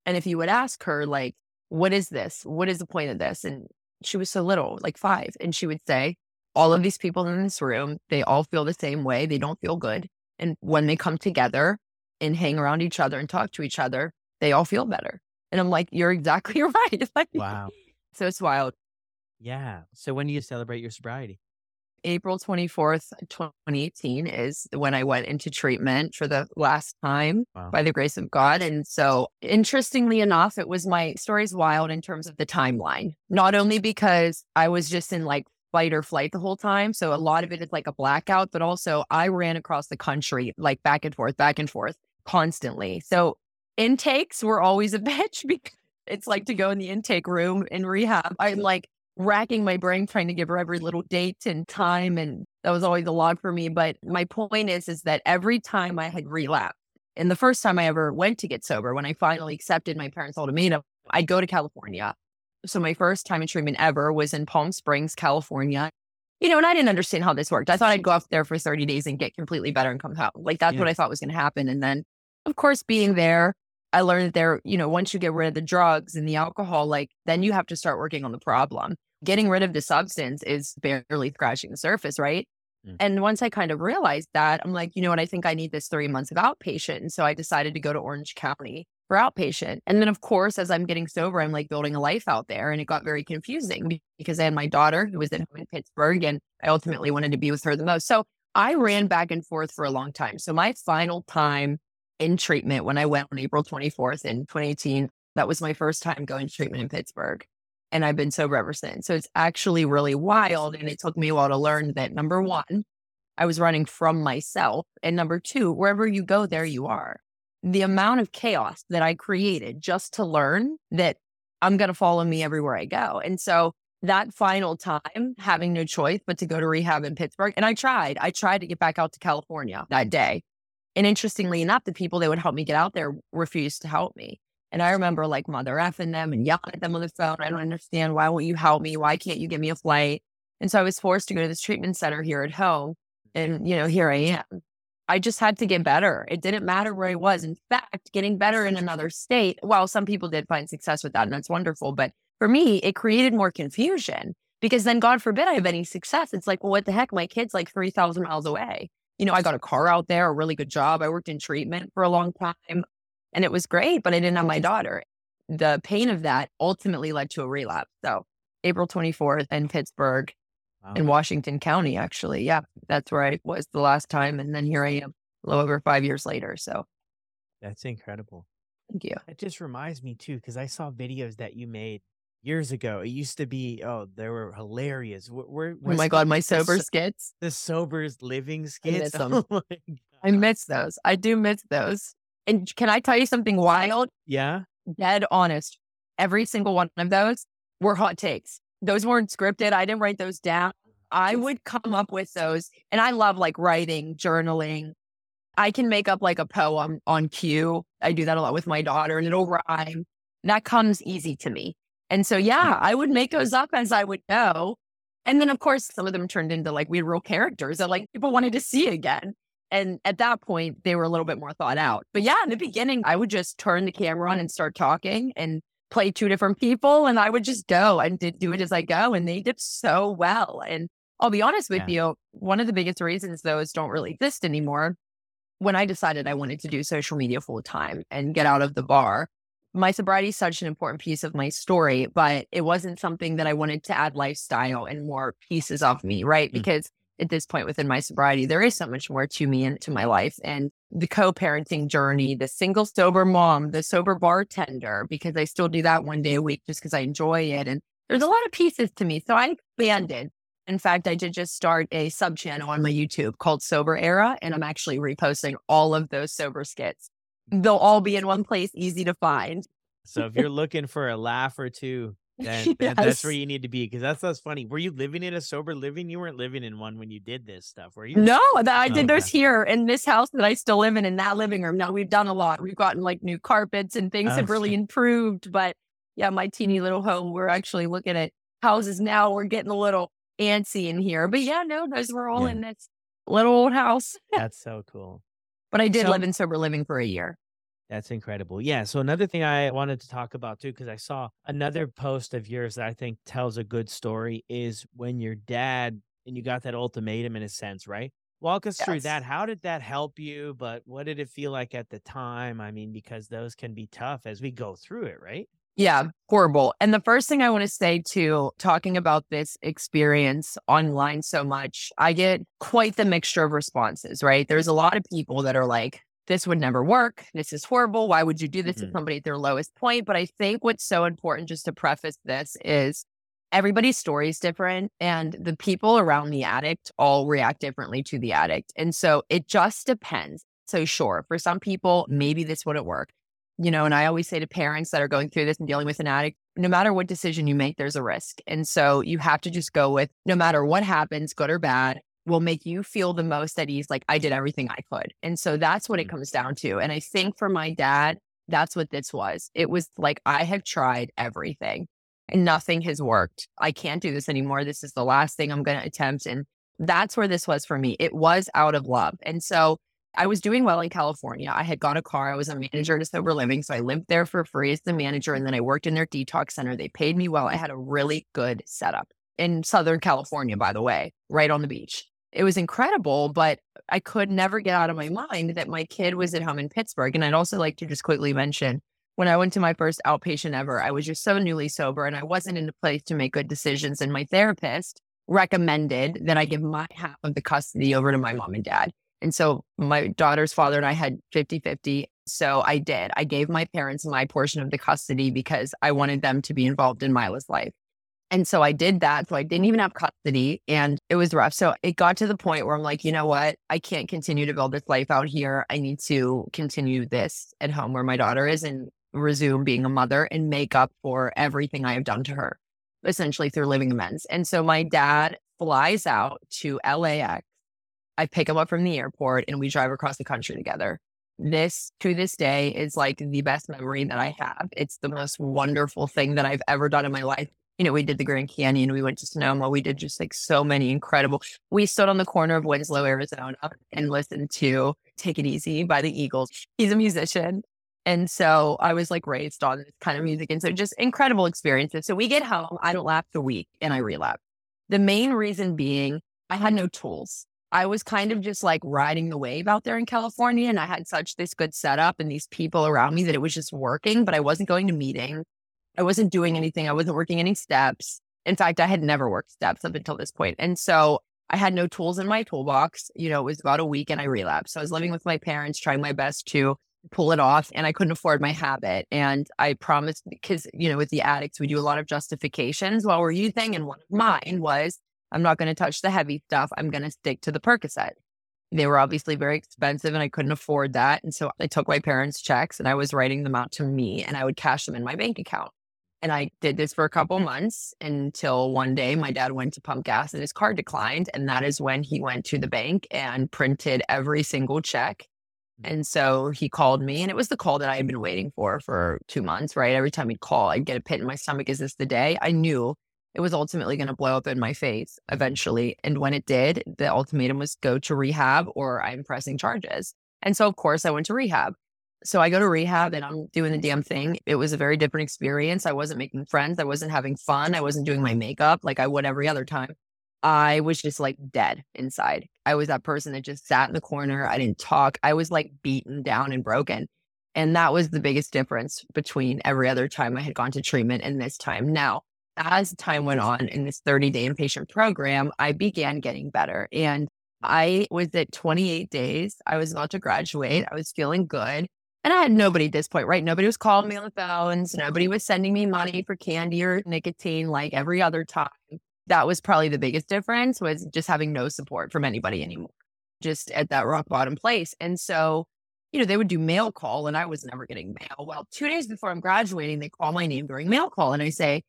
And if you would ask her, like, what is this? What is the point of this? And she was so little, like five. And she would say, all of these people in this room, they all feel the same way. They don't feel good. And when they come together and hang around each other and talk to each other, they all feel better. And I'm like, you're exactly [LAUGHS] right. like, wow. So it's wild. Yeah. So when do you celebrate your sobriety? April 24th, 2018 is when I went into treatment for the last time wow. by the grace of God. And so, interestingly enough, it was my story's wild in terms of the timeline, not only because I was just in like fight or flight the whole time. So, a lot of it is like a blackout, but also I ran across the country, like back and forth, back and forth constantly. So, intakes were always a [LAUGHS] bitch because it's like to go in the intake room in rehab. I'm like racking my brain trying to give her every little date and time. And that was always a lot for me. But my point is, is that every time I had relapsed, and the first time I ever went to get sober, when I finally accepted my parents' ultimatum, I'd go to California. So my first time in treatment ever was in Palm Springs, California. You know, and I didn't understand how this worked. I thought I'd go up there for 30 days and get completely better and come home. Like that's yeah. what I thought was going to happen. And then, of course, being there, I learned that there, you know, once you get rid of the drugs and the alcohol, like then you have to start working on the problem. Getting rid of the substance is barely scratching the surface, right? Mm. And once I kind of realized that, I'm like, you know what? I think I need this three months of outpatient. And so I decided to go to Orange County for outpatient. And then, of course, as I'm getting sober, I'm like building a life out there. And it got very confusing because I had my daughter who was at home in Pittsburgh and I ultimately wanted to be with her the most. So I ran back and forth for a long time. So my final time in treatment when I went on April 24th in 2018, that was my first time going to treatment in Pittsburgh. And I've been sober ever since. So it's actually really wild. And it took me a while to learn that number one, I was running from myself. And number two, wherever you go, there you are the amount of chaos that I created just to learn that I'm going to follow me everywhere I go. And so that final time, having no choice but to go to rehab in Pittsburgh, and I tried, I tried to get back out to California that day. And interestingly enough, the people that would help me get out there refused to help me. And I remember like mother effing them and yelling at them on the phone. I don't understand. Why won't you help me? Why can't you give me a flight? And so I was forced to go to this treatment center here at home. And, you know, here I am. I just had to get better. It didn't matter where I was. In fact, getting better in another state, well, some people did find success with that, and that's wonderful. But for me, it created more confusion because then, God forbid, I have any success. It's like, well, what the heck? My kid's like 3,000 miles away. You know, I got a car out there, a really good job. I worked in treatment for a long time and it was great, but I didn't have my daughter. The pain of that ultimately led to a relapse. So, April 24th in Pittsburgh, Wow. in Washington County, actually. Yeah, that's where I was the last time. And then here I am a little over five years later. So that's incredible. Thank you. It just reminds me too, because I saw videos that you made years ago. It used to be, oh, they were hilarious. Where, oh my God, my sober the, skits. The sober living skits. I miss, [LAUGHS] oh I miss those. I do miss those. And can I tell you something wild? Yeah. Dead honest. Every single one of those were hot takes those weren't scripted. I didn't write those down. I would come up with those. And I love like writing, journaling. I can make up like a poem on cue. I do that a lot with my daughter and it'll rhyme. That comes easy to me. And so, yeah, mm. I would make those up as I would go. And then, of course, some of them turned into like weird real characters that like people wanted to see again. And at that point, they were a little bit more thought out. But yeah, in the beginning, I would just turn the camera on and start talking. And play two different people and I would just go and did do it as I go. And they did so well. And I'll be honest with yeah. you, one of the biggest reasons those don't really exist anymore. When I decided I wanted to do social media full time and get out of the bar, my sobriety is such an important piece of my story, but it wasn't something that I wanted to add lifestyle and more pieces of me, right? Mm-hmm. Because at this point within my sobriety, there is so much more to me and to my life. And the co parenting journey, the single sober mom, the sober bartender, because I still do that one day a week just because I enjoy it. And there's a lot of pieces to me. So I expanded. In fact, I did just start a sub channel on my YouTube called Sober Era, and I'm actually reposting all of those sober skits. They'll all be in one place, easy to find. So if you're looking for a laugh or two, then yes. [LAUGHS] that's where you need to be because that's that's funny. Were you living in a sober living? You weren't living in one when you did this stuff, were you? No, that I did oh, those here in this house that I still live in in that living room. Now we've done a lot. We've gotten like new carpets and things oh, have really improved. But yeah, my teeny little home. We're actually looking at houses now. We're getting a little antsy in here. But yeah, no, those were all yeah. in this little old house. that's [LAUGHS] so cool. But I did so, live in sober living for a year. That's incredible. Yeah. So another thing I wanted to talk about too, because I saw another post of yours that I think tells a good story is when your dad and you got that ultimatum in a sense, right? Walk us yes. through that. How did that help you? But what did it feel like at the time? I mean, because those can be tough as we go through it, right? Yeah, horrible. And the first thing I want to say to talking about this experience online so much, I get quite the mixture of responses, right? There's a lot of people that are like, this would never work. This is horrible. Why would you do this mm-hmm. to somebody at their lowest point? But I think what's so important, just to preface this, is everybody's story is different and the people around the addict all react differently to the addict. And so it just depends. So, sure, for some people, maybe this wouldn't work. you know, and I always say to parents that are going through this and dealing with an addict, no matter what decision you make, there's a risk. And so you have to just go with no matter what happens, good or bad, will make you feel the most at ease. Like I did everything I could. And so that's what it mm. comes down to. And I think for my dad, that's what this was. It was like, I have tried everything and nothing has worked. I can't do this anymore. This is the last thing I'm going to attempt. And that's where this was for me. It was out of love. And so I was doing well in California. I had got a car. I was a manager at a sober living. So I lived there for free as the manager. And then I worked in their detox center. They paid me well. I had a really good setup in Southern California, by the way, right on the beach. It was incredible, but I could never get out of my mind that my kid was at home in Pittsburgh. And I'd also like to just quickly mention when I went to my first outpatient ever, I was just so newly sober and I wasn't in a place to make good decisions. And my therapist recommended that I give my half of the custody over to my mom and dad. And so my daughter's father and I had 50 50. So I did. I gave my parents my portion of the custody because I wanted them to be involved in Mila's life. And so I did that. So I didn't even have custody and it was rough. So it got to the point where I'm like, you know what? I can't continue to build this life out here. I need to continue this at home where my daughter is and resume being a mother and make up for everything I have done to her, essentially through living amends. And so my dad flies out to LAX. I pick him up from the airport and we drive across the country together. This to this day is like the best memory that I have. It's the most wonderful thing that I've ever done in my life you know, we did the Grand Canyon, we went to Sonoma, we did just like so many incredible. We stood on the corner of Winslow, Arizona, and listened to Take It Easy by the Eagles. He's a musician. And so I was like raised on this kind of music. And so just incredible experiences. So we get home, I don't lapse a week and I relapse. The main reason being I had no tools. I was kind of just like riding the wave out there in California. And I had such this good setup and these people around me that it was just working, but I wasn't going to meetings. I wasn't doing anything. I wasn't working any steps. In fact, I had never worked steps up until this point. And so I had no tools in my toolbox. You know, it was about a week and I relapsed. So I was living with my parents, trying my best to pull it off and I couldn't afford my habit. And I promised because, you know, with the addicts, we do a lot of justifications while we're using. And one of mine was, I'm not going to touch the heavy stuff. I'm going to stick to the Percocet. They were obviously very expensive and I couldn't afford that. And so I took my parents' checks and I was writing them out to me and I would cash them in my bank account. And I did this for a couple months until one day my dad went to pump gas and his car declined. And that is when he went to the bank and printed every single check. Mm. And so he called me, and it was the call that I had been waiting for for two months, right? Every time he'd call, I'd get a pit in my stomach. Is this the day? I knew it was ultimately going to blow up in my face eventually. And when it did, the ultimatum was go to rehab or I'm pressing charges. And so, of course, I went to rehab. So I go to rehab and I'm doing the damn thing. It was a very different experience. I wasn't making friends. I wasn't having fun. I wasn't doing my makeup like I would every other time. I was just like dead inside. I was that person that just sat in the corner. I didn't talk. I was like beaten down and broken. And that was the biggest difference between every other time I had gone to treatment and this time. Now, as time went on in this 30 day inpatient program, I began getting better. And I was at 28 days. I was about to graduate. I was feeling good. And I had nobody at this point, right? Nobody was calling me on the phones. Nobody was sending me money for candy or nicotine like every other time. That was probably the biggest difference was just having no support from anybody anymore, just at that rock bottom place. And so, you know, they would do mail call and I was never getting mail. Well, two days before I'm graduating, they call my name during mail call and I say,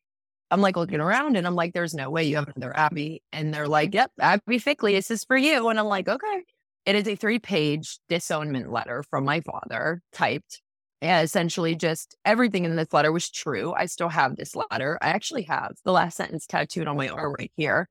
I'm like looking around and I'm like, there's no way you have another Abbey. And they're like, yep, Abbey Fickley, this is for you. And I'm like, okay. It is a three page disownment letter from my father typed. And essentially, just everything in this letter was true. I still have this letter. I actually have the last sentence tattooed on my arm right here.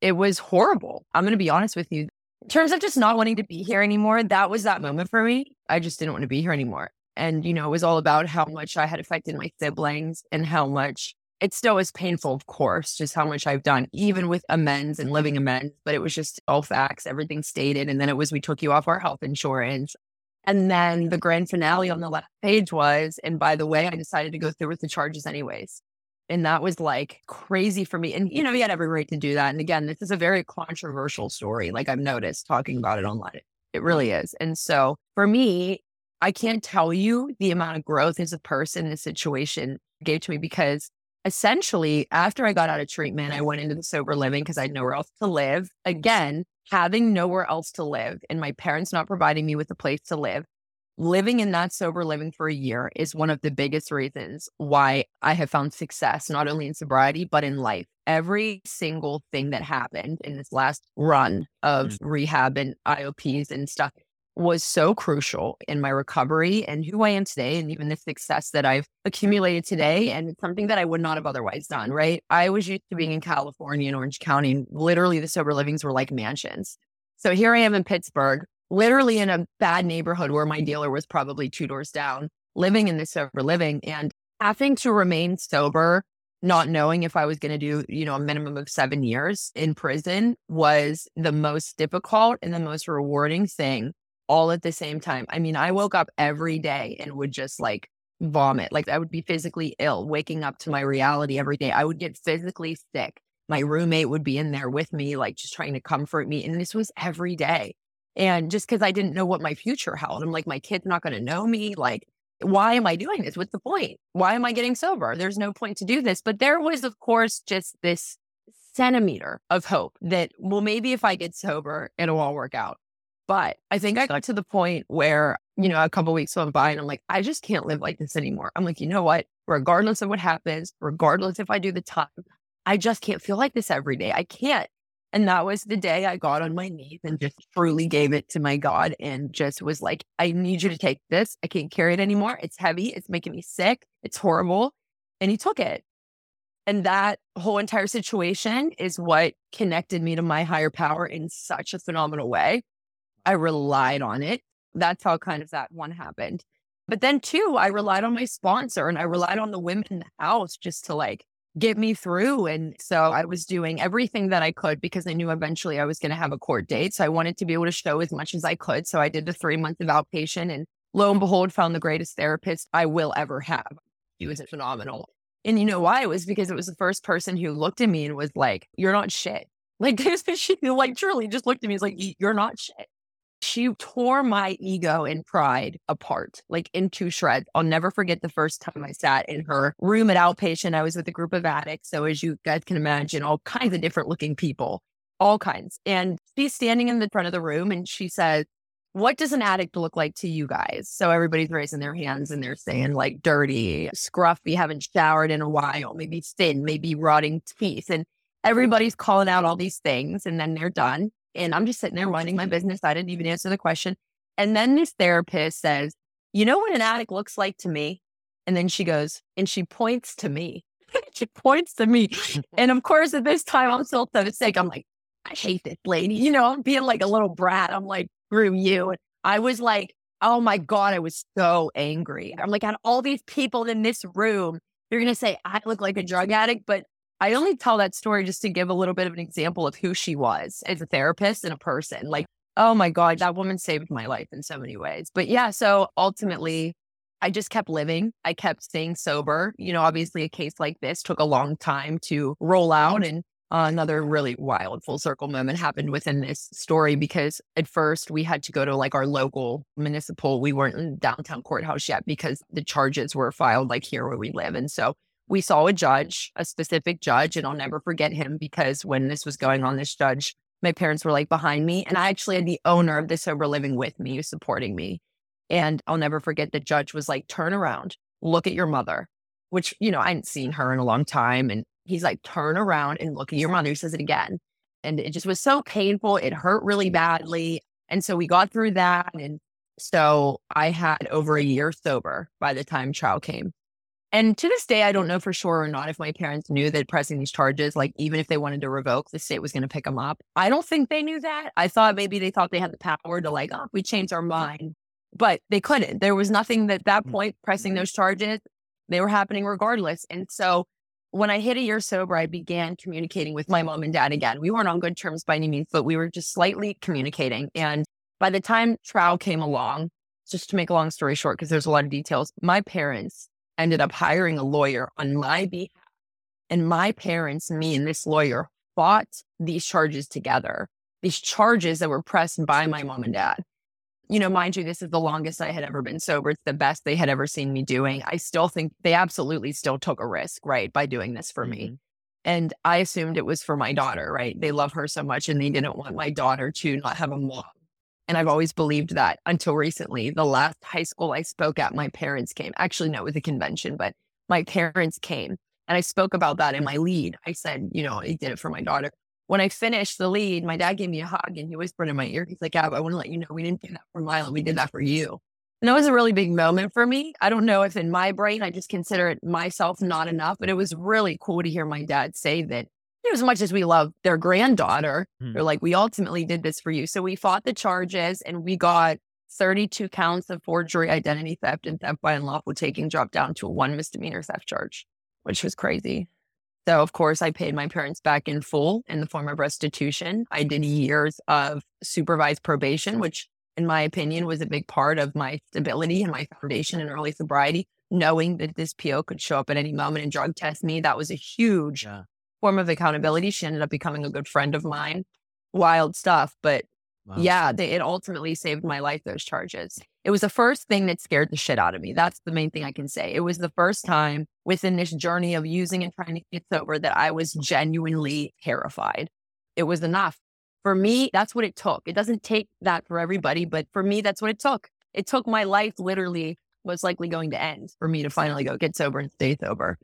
It was horrible. I'm going to be honest with you. In terms of just not wanting to be here anymore, that was that moment for me. I just didn't want to be here anymore. And, you know, it was all about how much I had affected my siblings and how much it still is painful, of course, just how much I've done, even with amends and living amends. But it was just all facts, everything stated. And then it was, we took you off our health insurance. And then the grand finale on the last page was, and by the way, I decided to go through with the charges anyways. And that was like crazy for me. And, you know, he had every right to do that. And again, this is a very controversial story. Like I've noticed talking about it online. It really is. And so for me, I can't tell you the amount of growth as a person, the situation gave to me because essentially, after I got out of treatment, I went into the sober living because I had nowhere else to live. Again, having nowhere else to live and my parents not providing me with a place to live living in that sober living for a year is one of the biggest reasons why I have found success, not only in sobriety, but in life. Every single thing that happened in this last run of mm-hmm. rehab and IOPs and stuff was so crucial in my recovery and who I am today, and even the success that I've accumulated today. And it's something that I would not have otherwise done, right? I was used to being in California in Orange County, and literally the sober livings were like mansions. So here I am in Pittsburgh, literally in a bad neighborhood where my dealer was probably two doors down, living in the sober living and having to remain sober not knowing if I was going to do, you know, a minimum of seven years in prison was the most difficult and the most rewarding thing all at the same time. I mean, I woke up every day and would just like vomit. Like I would be physically ill, waking up to my reality every day. I would get physically sick. My roommate would be in there with me, like just trying to comfort me. And this was every day. And just because I didn't know what my future held, I'm like, my kid's not going to know me. Like, why am I doing this? What's the point? Why am I getting sober? There's no point to do this. But there was, of course, just this centimeter of hope that, well, maybe if I get sober, it'll all work out. But I think I got to the point where, you know, a couple weeks went by and I'm like, I just can't live like this anymore. I'm like, you know what? Regardless of what happens, regardless if I do the time, I just can't feel like this every day. I can't. And that was the day I got on my knees and just truly gave it to my God and just was like, I need you to take this. I can't carry it anymore. It's heavy. It's making me sick. It's horrible. And he took it. And that whole entire situation is what connected me to my higher power in such a phenomenal way. I relied on it. That's how kind of that one happened. But then, two, I relied on my sponsor and I relied on the women in the house just to like get me through. And so I was doing everything that I could because I knew eventually I was going to have a court date. So I wanted to be able to show as much as I could. So I did the three months of outpatient and lo and behold, found the greatest therapist I will ever have. He was phenomenal. And you know why? It was because it was the first person who looked at me and was like, You're not shit. Like, [LAUGHS] she like truly just looked at me. He's like, You're not shit she tore my ego and pride apart, like into shreds. I'll never forget the first time I sat in her room at outpatient. I was with a group of addicts. So, as you guys can imagine, all kinds of different looking people, all kinds. And she's standing in the front of the room and she says, What does an addict look like to you guys? So, everybody's raising their hands and they're saying, like, dirty, scruffy, haven't showered in a while, maybe thin, maybe rotting teeth. And everybody's calling out all these things and then they're done. And I'm just sitting there minding my business. I didn't even answer the question. And then this therapist says, You know what an addict looks like to me? And then she goes, and she points to me. [LAUGHS] she points to me. And of course, at this time, I'm still so sick. I'm like, I hate this lady. You know, I'm being like a little brat. I'm like, screw you. And I was like, oh my God, I was so angry. I'm like, out all these people in this room, you're going to say I look like a drug addict, but I only tell that story just to give a little bit of an example of who she was as a therapist and a person. Like, oh my God, that woman saved my life in so many ways. But yeah, so ultimately, I just kept living. I kept staying sober. You know, obviously, a case like this took a long time to roll out. And uh, another really wild full circle moment happened within this story because at first we had to go to like our local municipal, we weren't in downtown courthouse yet because the charges were filed like here where we live. And so we saw a judge, a specific judge, and I'll never forget him because when this was going on, this judge, my parents were like behind me. And I actually had the owner of the sober living with me, supporting me. And I'll never forget the judge was like, turn around, look at your mother, which, you know, I hadn't seen her in a long time. And he's like, turn around and look at your mother. He says it again. And it just was so painful. It hurt really badly. And so we got through that. And so I had over a year sober by the time trial came. And to this day, I don't know for sure or not if my parents knew that pressing these charges, like even if they wanted to revoke, the state was going to pick them up. I don't think they knew that. I thought maybe they thought they had the power to like, oh, we changed our mind, but they couldn't. There was nothing that that mm, point pressing those charges. They were happening regardless. And so when I hit a year sober, I began communicating with my mom and dad again. We weren't on good terms by any means, but we were just slightly communicating. And by the time trial came along, just to make a long story short, because there's a lot of details, my parents ended up hiring a lawyer on my behalf. And my parents, me and this lawyer fought these charges together, these charges that were pressed by my mom and dad. You know, mind you, this is the longest I had ever been sober. It's the best they had ever seen me doing. I still think they absolutely still took a risk, right, by doing this for mm-hmm. me. And I assumed it was for my daughter, right? They love her so much and they didn't want my daughter to not have a mom And I've always believed that until recently. The last high school I spoke at, my parents came. Actually, no, it was a convention, but my parents came. And I spoke about that in my lead. I said, you know, I did it for my daughter. When I finished the lead, my dad gave me a hug and he whispered in my ear, he's like, Ab, I want to let you know we didn't do that for Mila. We did that for you. And that was a really big moment for me. I don't know if in my brain, I just consider it myself not enough, but it was really cool to hear my dad say that as much as we love their granddaughter, hmm. they're like, we ultimately did this for you. So we fought the charges and we got 32 counts of forgery, identity theft, and theft by unlawful taking dropped down to a one misdemeanor theft charge, which was crazy. So, of course, I paid my parents back in full in the form of restitution. I did years of supervised probation, which, in my opinion, was a big part of my stability and my foundation in early sobriety. Knowing that this PO could show up at any moment and drug test me, that was a huge yeah form of accountability. She ended up becoming a good friend of mine. Wild stuff. But wow. yeah, they, it ultimately saved my life, those charges. It was the first thing that scared the shit out of me. That's the main thing I can say. It was the first time within this journey of using and trying to get sober that I was genuinely terrified. It was enough. For me, that's what it took. It doesn't take that for everybody, but for me, that's what it took. It took my life literally was likely going to end for me to finally go get sober and stay sober.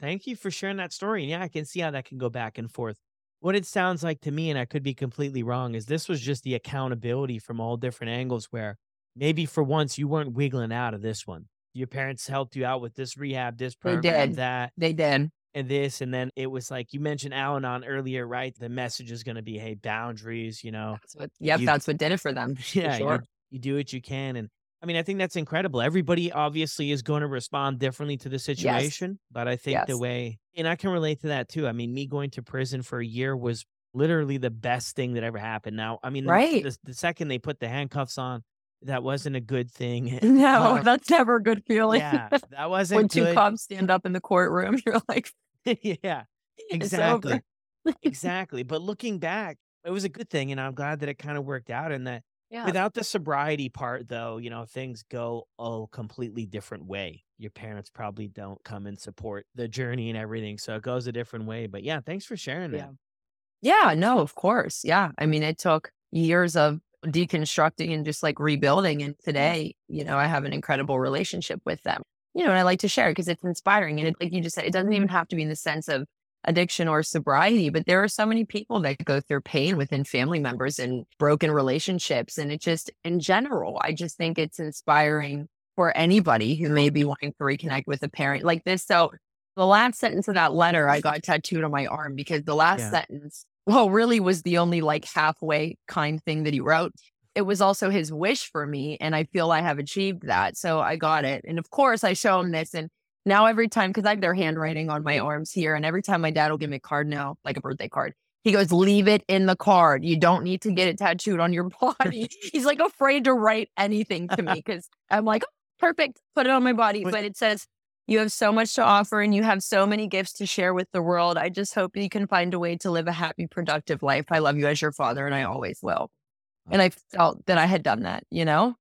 Thank you for sharing that story. And yeah, I can see how that can go back and forth. What it sounds like to me, and I could be completely wrong, is this was just the accountability from all different angles where maybe for once you weren't wiggling out of this one. Your parents helped you out with this rehab, this program, they did. that. They did. And this, and then it was like you mentioned Al Anon earlier, right? The message is going to be, hey, boundaries, you know. That's what, yep, you, that's what did it for them. Yeah, for sure. you, you do what you can. And I mean, I think that's incredible. Everybody obviously is going to respond differently to the situation, yes. but I think yes. the way, and I can relate to that too. I mean, me going to prison for a year was literally the best thing that ever happened. Now, I mean, right. the, the second they put the handcuffs on, that wasn't a good thing. [LAUGHS] No, [LAUGHS] that's never a good feeling. Yeah, that [LAUGHS] wasn't when two good. cops stand up in the courtroom. You're like, yeah, exactly, exactly. But looking back, it was a good thing, and I'm glad that it kind of worked out, and that yeah. Without the sobriety part, though, you know, things go a completely different way. Your parents probably don't come and support the journey and everything. So it goes a different way. But yeah, thanks for sharing that. Yeah, no, of course. Yeah. I mean, it took years of deconstructing and just like rebuilding. And mm-hmm. today, you know, I have an incredible relationship with them, you know, and I like to share because it's inspiring. And it, like you just said, it doesn't even mm-hmm. have to be in the sense of addiction or sobriety, but there are so many people that go through pain within family members and broken relationships. And it just, in general, I just think it's inspiring for anybody who may be wanting to reconnect with a parent like this. So the last sentence of that letter I got tattooed on my arm because the last yeah. sentence, well, really was the only like halfway kind thing that he wrote. It was also his wish for me. And I feel I have achieved that. So I got it. And of course, I show him this and now every time, because I have their handwriting on my arms here, and every time my dad will give me a card now, like a birthday card, he goes, leave it in the card. You don't need to get it tattooed on your [LAUGHS] body. [LAUGHS] He's like afraid to write anything to me because I'm like, oh, perfect, put it on my body. But it says, you have so much to offer and you have so many gifts to share with the world. I just hope you can find a way to live a happy, productive life. I love you as your father and I always will. And I felt that I had done that, you know?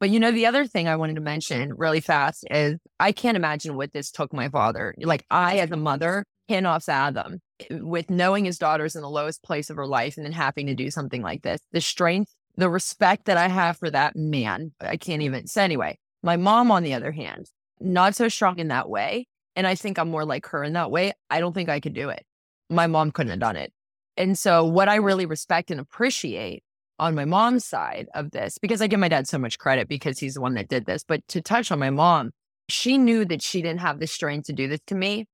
But you know, the other thing I wanted to mention really fast is I can't imagine what this took my father. Like I, as a mother, cannot fathom eh, with knowing his daughter's in the lowest place of her life and then having to do something like this. The strength, the respect that I have for that man, I can't even. So anyway, my mom, on the other hand, not so strong in that way. And I think I'm more like her in that way. I don't think I could do it. My mom couldn't have done it. And so, what I really respect and appreciate on my mom's side of this because I give my dad so much credit because he's the one that did this. But to touch on my mom, she knew that she didn't have the strength to do this to me.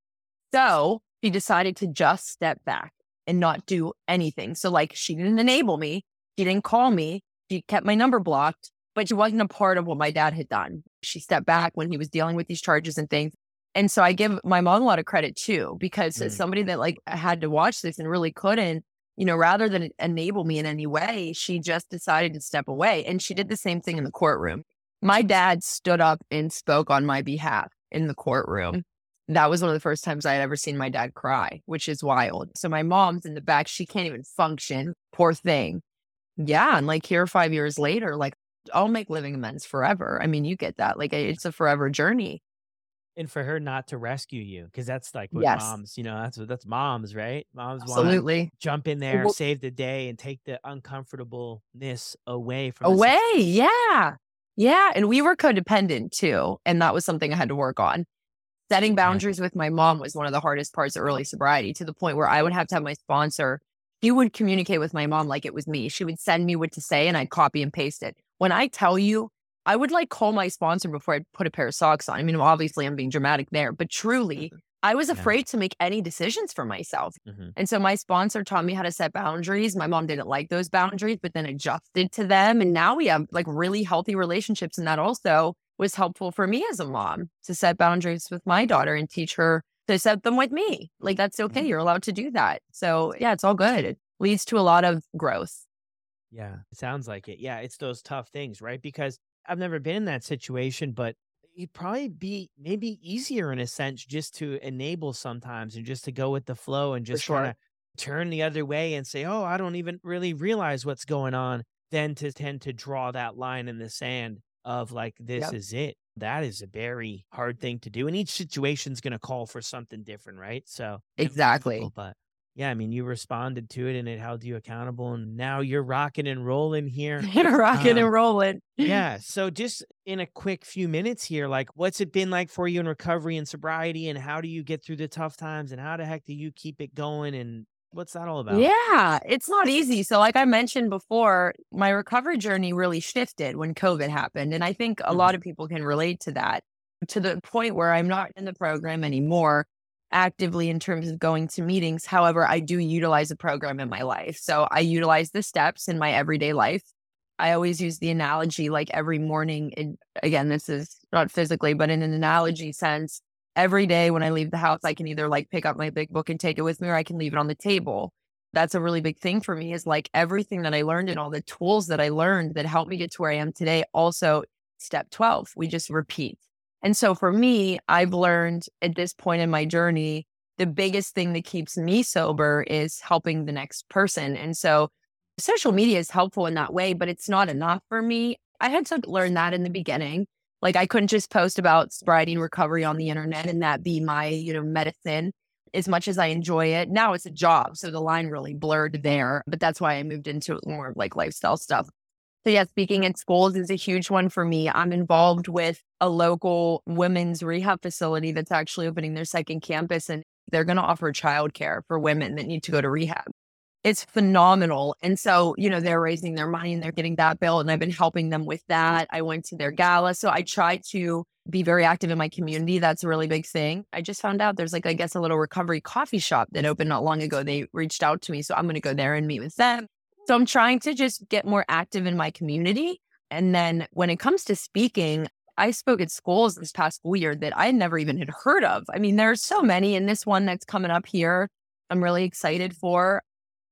So she decided to just step back and not do anything. So, like, she didn't enable me. She didn't call me. She kept my number blocked, but she wasn't a part of what my dad had done. She stepped back when he was dealing with these charges and things. And so I give my mom a lot of credit too, because mm. as somebody that like had to watch this and really couldn't, you know, rather than enable me in any way, she just decided to step away. And she did the same thing in the courtroom. My dad stood up and spoke on my behalf in the courtroom. Mm. That was one of the first times I had ever seen my dad cry, which is wild. So my mom's in the back. She can't even function. Poor thing. Yeah. And like here, five years later, like I'll make living amends forever. I mean, you get that. Like it's a forever journey. And for her not to rescue you because that's like what Yes. moms you know that's what that's moms right moms want to Absolutely. jump in there Well- save the day and take the uncomfortableness away from Away. Yeah. Yeah. And we were codependent too. And that was something I had to work on. Setting boundaries with my mom was one of the hardest parts of early sobriety to the point where I would have to have my sponsor. She would communicate with my mom like it was me. She would send me what to say and I'd copy and paste it. When I tell you, I would like call my sponsor before I'd put a pair of socks on. I mean, obviously I'm being dramatic there, but truly, I was Yeah. afraid to make any decisions for myself. Mhm. And so my sponsor taught me how to set boundaries. My mom didn't like those boundaries, but then adjusted to them. And now we have like really healthy relationships. And that also was helpful for me as a mom to set boundaries with my daughter and teach her to set them with me. Like, that's okay. Mhm. You're allowed to do that. So, yeah, it's all good. It leads to a lot of growth. Yeah, it sounds like it. Yeah, it's those tough things, right? Because I've never been in that situation, but it'd probably be maybe easier in a sense just to enable sometimes and just to go with the flow and just sure. kind of turn the other way and say, "Oh, I don't even really realize what's going on," than to tend to draw that line in the sand of like, "This Yep. is it." That is a very hard thing to do, and each situation's going to call for something different, right? So Exactly. but yeah, I mean, you responded to it and it held you accountable, and now you're rocking and rolling [LAUGHS] here. You're rocking Um, and rolling. [LAUGHS] Yeah. So just in a quick few minutes here, like what's it been like for you in recovery and sobriety and how do you get through the tough times and how the heck do you keep it going and what's that all about? Yeah, it's not easy. So, like I mentioned before, my recovery journey really shifted when COVID happened. And I think a Mhm. lot of people can relate to that to the point where I'm not in the program anymore actively in terms of going to meetings. However, I do utilize the program in my life. So, I utilize the steps in my everyday life. I always use the analogy like every morning. And again, this is not physically, but in an analogy sense, every day when I leave the house, I can either like pick up my big book and take it with me or I can leave it on the table. That's a really big thing for me is like everything that I learned and all the tools that I learned that helped me get to where I am today. Also, step 12, we just repeat. And so for me, I've learned at this point in my journey, the biggest thing that keeps me sober is helping the next person. And so social media is helpful in that way, but it's not enough for me. I had to learn that in the beginning. Like I couldn't just post about sobriety and recovery on the internet and that be my, you know, medicine. As much as I enjoy it, now it's a job. So the line really blurred there. But that's why I moved into more of like lifestyle stuff. So yeah, speaking at schools is a huge one for me. I'm involved with a local women's rehab facility that's actually opening their second campus and they're going to offer childcare for women that need to go to rehab. It's phenomenal. And so, you know, they're raising their money and they're getting that bill. And I've been helping them with that. I went to their gala. So I try to be very active in my community. That's a really big thing. I just found out there's like, I guess, a little recovery coffee shop that opened not long ago. They reached out to me. So I'm going to go there and meet with them. So I'm trying to just get more active in my community. And then when it comes to speaking, I spoke at schools this past school year that I never even had heard of. I mean, there's so many, and this one that's coming up here, I'm really excited for.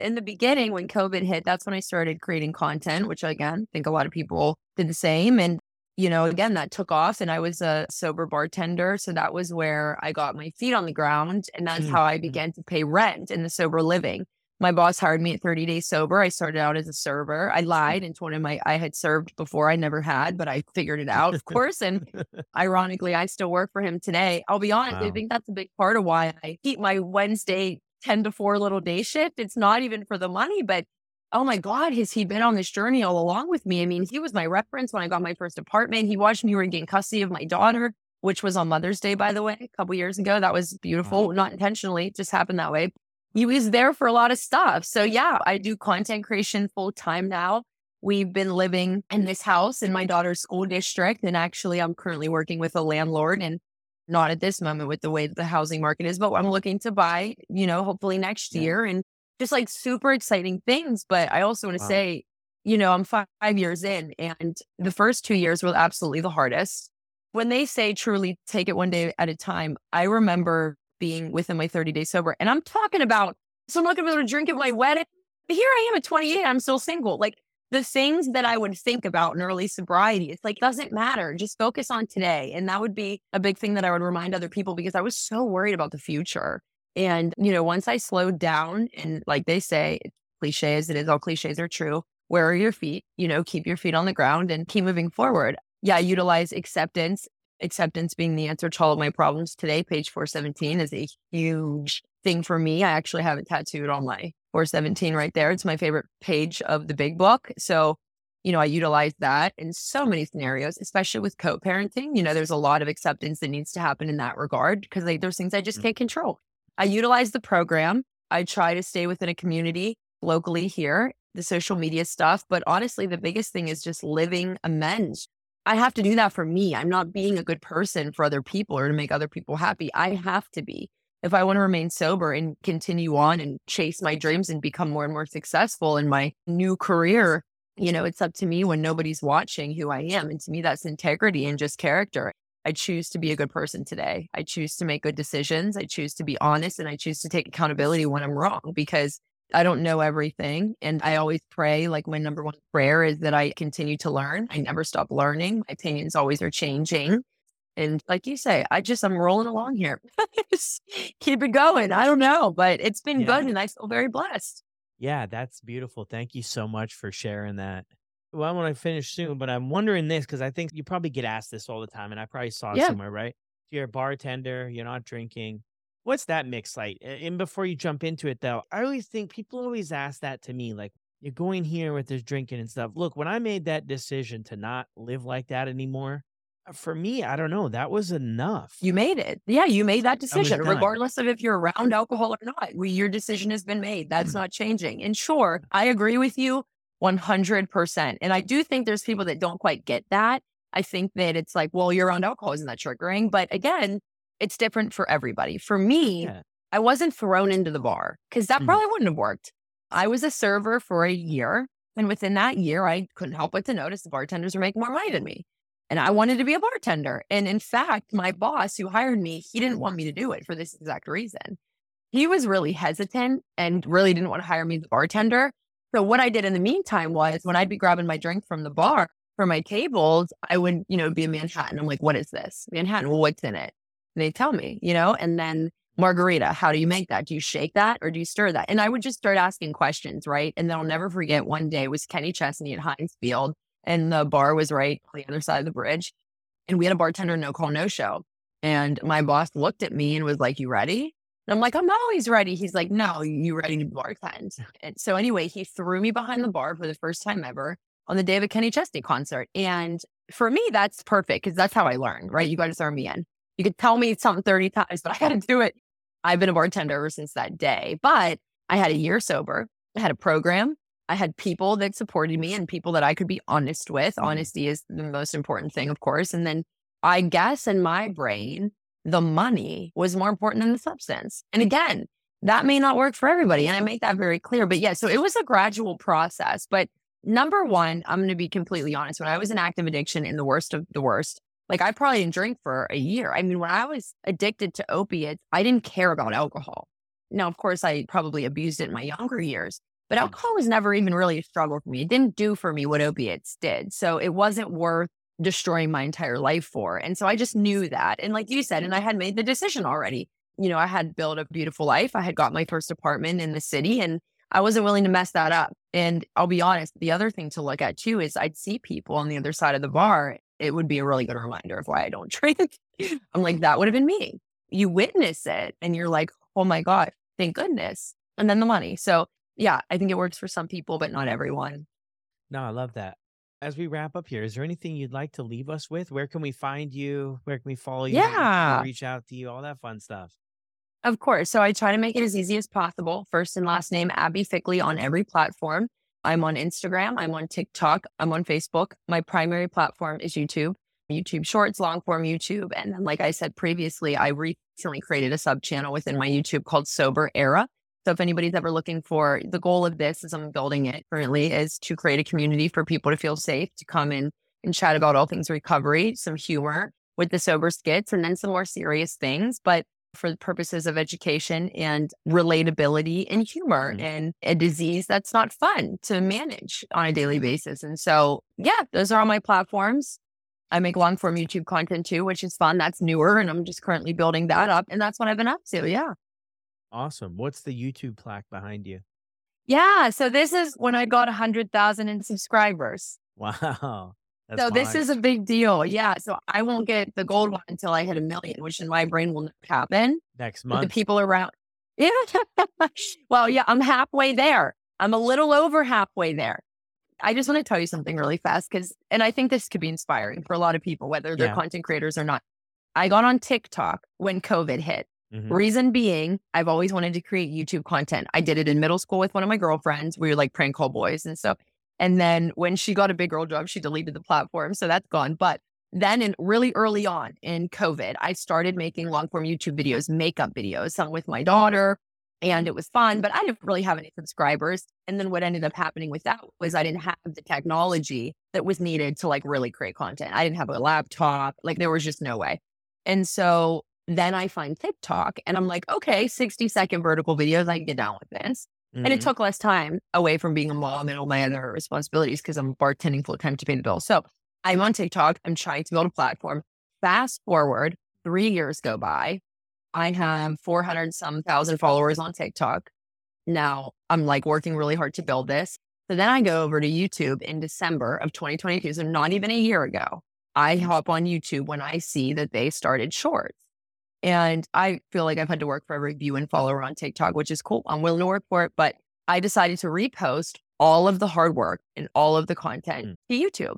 In the beginning, when COVID hit, that's when I started creating content, which again, I think a lot of people did the same. And, you know, again, that took off, and I was a sober bartender. So that was where I got my feet on the ground. And that's Mm. how I began to pay rent in the sober living. My boss hired me at 30 days sober. I started out as a server. I lied and told him I, I had served before. I never had, but I figured it out, of [LAUGHS] course. And ironically, I still work for him today. I'll be honest, I think that's a big part of why I keep my Wednesday 10 to 4 little day shift. It's not even for the money, but oh my God, has he been on this journey all along with me? I mean, he was my reference when I got my first apartment. He watched me regain custody of my daughter, which was on Mother's Day, by the way, a couple years ago. That was beautiful, not intentionally, it just happened that way. He was there for a lot of stuff. So yeah, I do content creation full time now. We've been living in this house in my daughter's school district. And actually, I'm currently working with a landlord and not at this moment with the way that the housing market is, but I'm looking to buy, you know, hopefully next Yeah. year and just like super exciting things. But I also want to Wow. say, you know, I'm five, five years in and the first two years were absolutely the hardest. When they say truly take it one day at a time, I remember being within my 30 days sober. And I'm talking about, so I'm not going to be able to drink at my wedding. But here I am at 28, I'm still single. Like the things that I would think about in early sobriety, it's like, doesn't matter. Just focus on today. And that would be a big thing that I would remind other people because I was so worried about the future. And, you know, once I slowed down and like they say, cliche as it is, all cliches are true. Where are your feet? You know, keep your feet on the ground and keep moving forward. Yeah, utilize acceptance acceptance being the answer to all of my problems today, page 417 is a huge thing for me. I actually have it tattooed on my 417 right there. It's my favorite page of the big book. So, you know, I utilize that in so many scenarios, especially with co parenting. You know, there's a lot of acceptance that needs to happen in that regard because like, there's things I just mm. can't control. I utilize the program. I try to stay within a community locally here, the social media stuff. But honestly, the biggest thing is just living amends. I have to do that for me. I'm not being a good person for other people or to make other people happy. I have to be. If I want to remain sober and continue on and chase my dreams and become more and more successful in my new career, you know, it's up to me when nobody's watching who I am. And to me, that's integrity and just character. I choose to be a good person today. I choose to make good decisions. I choose to be honest and I choose to take accountability when I'm wrong because I don't know everything. And I always pray, like my number one prayer is that I continue to learn. I never stop learning. My opinions always are changing. And like you say, I just, I'm rolling along here. [LAUGHS] just keep it going. I don't know, but it's been yeah. good and I feel very blessed. Yeah, that's beautiful. Thank you so much for sharing that. Well, I want to finish soon, but I'm wondering this because I think you probably get asked this all the time, and I probably saw it yeah. somewhere, right? You're a bartender, you're not drinking. What's that mix like? And before you jump into it, though, I always think people always ask that to me, like, you're going here with this drinking and stuff. Look, when I made that decision to not live like that anymore, uh, for me, I don't know, that was enough. You made it. Yeah, you made that decision, regardless of if you're around alcohol or not. We, your decision has been made. That's mm. not changing. And sure, I agree with you 100%. And I do think there's people that don't quite get that. I think that it's like, well, you're around alcohol, isn't that triggering? But again, it's different for everybody. For me, yeah. I wasn't thrown into the bar because that mm probably wouldn't have worked. I was a server for a year. And within that year, I couldn't help but to notice the bartenders were making more money than me. And I wanted to be a bartender. And in fact, my boss who hired me, he didn't want me to do it for this exact reason. He was really hesitant and really didn't want to hire me as a bartender. So what I did in the meantime was when I'd be grabbing my drink from the bar for my tables, I would, you know, be a Manhattan. I'm like, what is this? Manhattan, well, what's in it? They tell me, you know, and then margarita, how do you make that? Do you shake that or do you stir that? And I would just start asking questions, right? And then I'll never forget one day was Kenny Chesney at Heinz Field and the bar was right on the other side of the bridge. And we had a bartender no call, no show. And my boss looked at me and was like, You ready? And I'm like, I'm always ready. He's like, No, you ready to bartend? [LAUGHS] And so anyway, he threw me behind the bar for the first time ever on the day of a Kenny Chesney concert. And for me, that's perfect because that's how I learned, right? You got to throw me in. You could tell me something 30 times, but I had to do it. I've been a bartender ever since that day. But I had a year sober. I had a program. I had people that supported me and people that I could be honest with. Mm-hmm. Honesty is the most important thing, of course. And then I guess in my brain, the money was more important than the substance. And again, that may not work for everybody. And I make that very clear. But yeah, so it was a gradual process. But number one, I'm going to be completely honest. When I was in active addiction in the worst of the worst, like I probably didn't drink for a year. I mean, when I was addicted to opiates, I didn't care about alcohol. Now, of course, I probably abused it in my younger years, but mm. alcohol was never even really a struggle for me. It didn't do for me what opiates did. So it wasn't worth destroying my entire life for. And so I just knew that. And like you said, and I had made the decision already. You know, I had built a beautiful life. I had got my first apartment in the city and I wasn't willing to mess that up. And I'll be honest, the other thing to look at too is I'd see people on the other side of the bar it would be a really good reminder of why I don't [LAUGHS] drink. I'm like, that would have been me. You witness it and you're like, oh my God, thank goodness. And then the money. So, yeah, I think it works for some people, but not everyone. No, I love that. As we wrap up here, is there anything you'd like to leave us with? Where can we find you? Where can we follow you? Yeah. Reach out to you, all that fun stuff. Of course. So I try to make it as easy as possible. First and last name, Abbey Fickley on every platform. I'm on Instagram. I'm on TikTok. I'm on Facebook. My primary platform is YouTube, YouTube Shorts, long form YouTube. And then, like I said previously, I recently created a sub channel within my YouTube called Sober Era. So if anybody's ever looking for the goal of this, as I'm building it currently, is to create a community for people to feel safe to come in and chat about all things recovery, some humor with the sober skits, and then some more serious things. But for the purposes of education and relatability and humor mm-hmm. and a disease that's not fun to manage on a daily basis. And so, yeah, those are all my platforms. I make long form YouTube content too, which is fun. That's newer. And I'm just currently building that up. And that's what I've been up to. Yeah. Awesome. What's the YouTube plaque behind you? Yeah. So this is when I got 100,000 in subscribers. Wow. That's so this is a big deal. Yeah. So I won't get the gold one until I hit a million, which in my brain will never happen. next But month. the people around. Yeah. [LAUGHS] well, yeah, I'm halfway there. I'm a little over halfway there. I just want to tell you something really fast because, and I think this could be inspiring for a lot of people, whether they're Yeah. content creators or not. I got on TikTok when COVID hit. Mhm. Reason being, I've always wanted to create YouTube content. I did it in middle school with one of my girlfriends. We were like prank call boys and stuff. And then when she got a big girl job, she deleted the platform. So that's gone. But then in really early on in COVID, I started making long form YouTube videos, makeup videos, some with my daughter. And it was fun, but I didn't really have any subscribers. And then what ended up happening with that was I didn't have the technology that was needed to like really create content. I didn't have a laptop. Like there was just no way. And so then I find TikTok and I'm like, okay, 60 second vertical videos, I can get down with this. And it Mhm. took less time away from being a mom and all my other responsibilities because I'm bartending full time to pay the bills. So I'm on TikTok. I'm trying to build a platform. Fast forward, three years go by. I have 400 some thousand followers on TikTok. Now I'm like working really hard to build this. So then I go over to YouTube in December of 2022. So not even a year ago. I hop on YouTube when I see that they started shorts. And I feel like I've had to work for every view and follower on TikTok, which is cool. I'm willing to work for it. But I decided to repost all of the hard work and all of the content mm. to YouTube.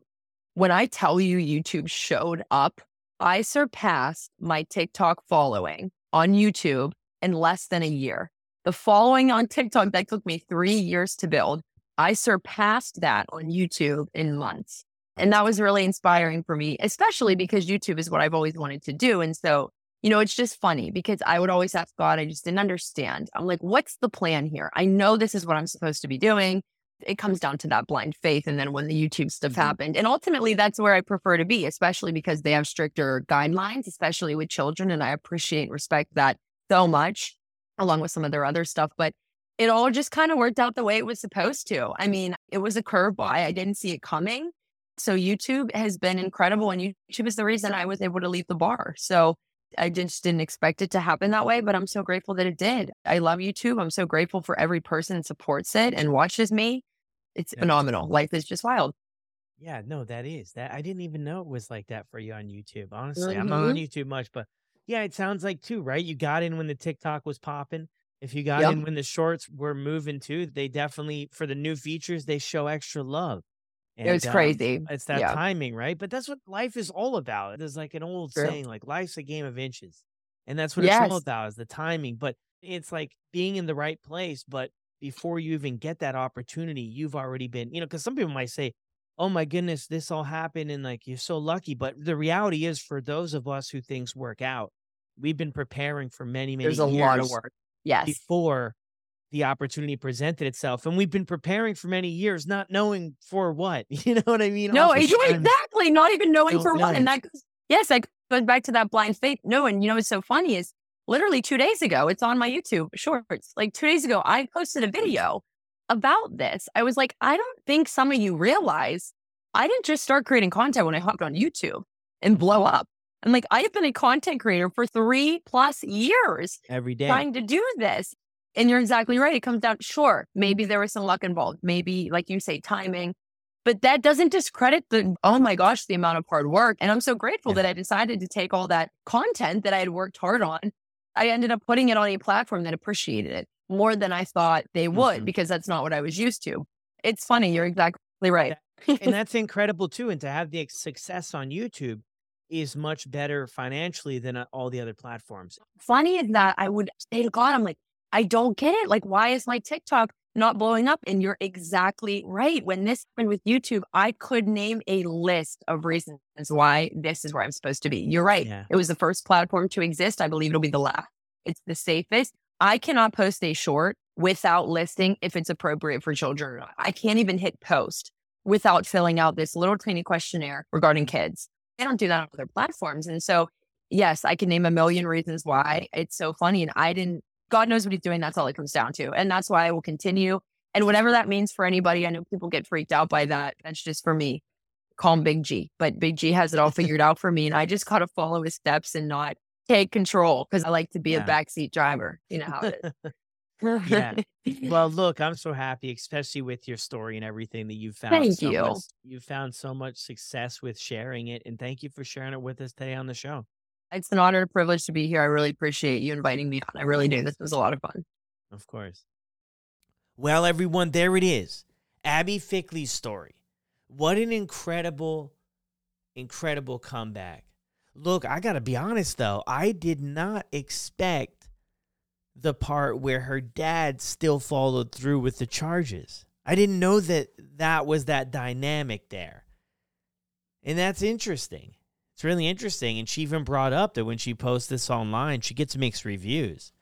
When I tell you YouTube showed up, I surpassed my TikTok following on YouTube in less than a year. The following on TikTok that took me three years to build, I surpassed that on YouTube in months. And that was really inspiring for me, especially because YouTube is what I've always wanted to do. And so, you know, it's just funny because I would always ask God, I just didn't understand. I'm like, what's the plan here? I know this is what I'm supposed to be doing. It comes down to that blind faith. And then when the YouTube stuff Mhm. happened, and ultimately that's where I prefer to be, especially because they have stricter guidelines, especially with children. And I appreciate and respect that so much, along with some of their other stuff. But it all just kind of worked out the way it was supposed to. I mean, it was a curveball. I didn't see it coming. So YouTube has been incredible. And YouTube is the reason I was able to leave the bar. So I just didn't expect it to happen that way, but I'm so grateful that it did. I love YouTube. I'm so grateful for every person that supports it and watches me. It's Yeah. phenomenal. Life is just wild. Yeah, no, that is that. I didn't even know it was like that for you on YouTube. Honestly, I'm not on mm-hmm. YouTube much, but yeah, it sounds like too, right? You got in when the TikTok was popping. If you got Yep. in when the shorts were moving too, they definitely for the new features they show extra love. It was And, um, crazy. It's that Yeah. timing, right? But that's what life is all about. There's like an old True. saying, like life's a game of inches. And that's what it's all about is the timing. But it's like being in the right place. But before you even get that opportunity, you've already been, you know, because some people might say, Oh my goodness, this all happened and like you're so lucky. But the reality is for those of us who things work out, we've been preparing for many, many There's a years lot of work. Yes. before the opportunity presented itself. And we've been preparing for many years, not knowing for what. [LAUGHS] You know what I mean? No, exactly. Not even knowing for what. And that goes, yes, that goes back to that blind faith. No, and you know what's so funny is literally two days ago, it's on my YouTube shorts. Like two days ago, I posted a video about this. I was like, I don't think some of you realize I didn't just start creating content when I hopped on YouTube and blow up. I'm like, I have been a content creator for three plus years every day. trying to do this. And you're exactly right. It comes down, sure, maybe there was some luck involved. Maybe, like you say, timing. But that doesn't discredit the, oh my gosh, the amount of hard work. And I'm so grateful Yeah. that I decided to take all that content that I had worked hard on. I ended up putting it on a platform that appreciated it more than I thought they would Mhm. because that's not what I was used to. It's funny. You're exactly right. and [LAUGHS] that's incredible too. And to have the success on YouTube is much better financially than uh, all the other platforms. funny is that I would say to God, I'm like, I don't get it. Like, why is my TikTok not blowing up? And you're exactly right. When this happened with YouTube, I could name a list of reasons why this is where I'm supposed to be. You're right. Yeah. It was the first platform to exist. I believe it'll be the last. It's the safest. I cannot post a short without listing if it's appropriate for children or not. I can't even hit post without filling out this little tiny questionnaire regarding kids. They don't do that on other platforms. And so, yes, I can name a million reasons why it's so funny. And I didn't, God knows what he's doing. That's all it comes down to. And that's why I will continue. And whatever that means for anybody, I know people get freaked out by that. That's just for me. Call him Big G. But Big G has it all [LAUGHS] figured out for me. And I just got to follow his steps and not take control because I like to be Yeah. a backseat driver. You know how it is. [LAUGHS] Yeah. [LAUGHS] Well, look, I'm so happy, especially with your story and everything that you found. Thank so you. much, you found so much success with sharing it, and thank you for sharing it with us today on the show. It's an honor and privilege to be here. I really appreciate you inviting me on. I really do. This was a lot of fun. Of course. Well, everyone, there it is. Abbey Fickley's story. What an incredible, incredible comeback. Look, I got to be honest though, I did not expect the part where her dad still followed through with the charges. I didn't know that that was that dynamic there. And that's interesting. It's really interesting. And she even brought up that when she posts this online, she gets mixed reviews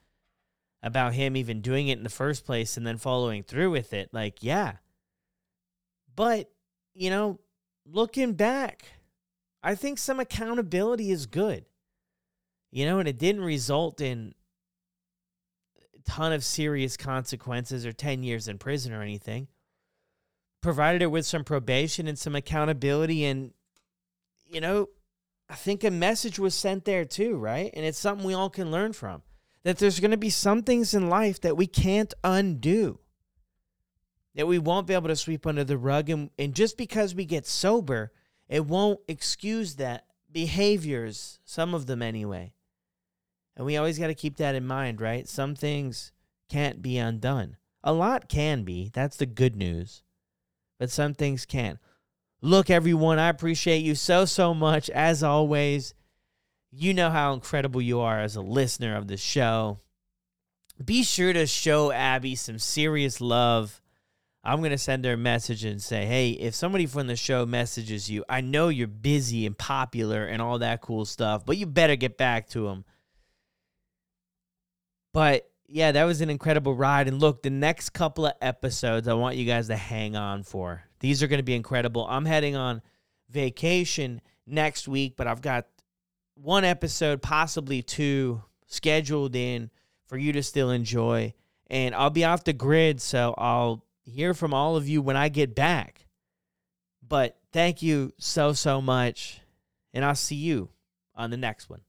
about him even doing it in the first place and then following through with it. Like, yeah. But, you know, looking back, I think some accountability is good. You know, and it didn't result in a ton of serious consequences or 10 years in prison or anything. Provided her with some probation and some accountability. And, you know, I think a message was sent there too, right? And it's something we all can learn from that there's going to be some things in life that we can't undo, that we won't be able to sweep under the rug. And, and just because we get sober, it won't excuse that behaviors, some of them anyway. And we always got to keep that in mind, right? Some things can't be undone. A lot can be. That's the good news. But some things can. Look, everyone, I appreciate you so, so much. As always, you know how incredible you are as a listener of the show. Be sure to show Abbey some serious love. I'm going to send her a message and say, hey, if somebody from the show messages you, I know you're busy and popular and all that cool stuff, but you better get back to them. But yeah, that was an incredible ride. And look, the next couple of episodes, I want you guys to hang on for. These are going to be incredible. I'm heading on vacation next week, but I've got one episode, possibly two, scheduled in for you to still enjoy. And I'll be off the grid, so I'll hear from all of you when I get back. But thank you so, so much. And I'll see you on the next one.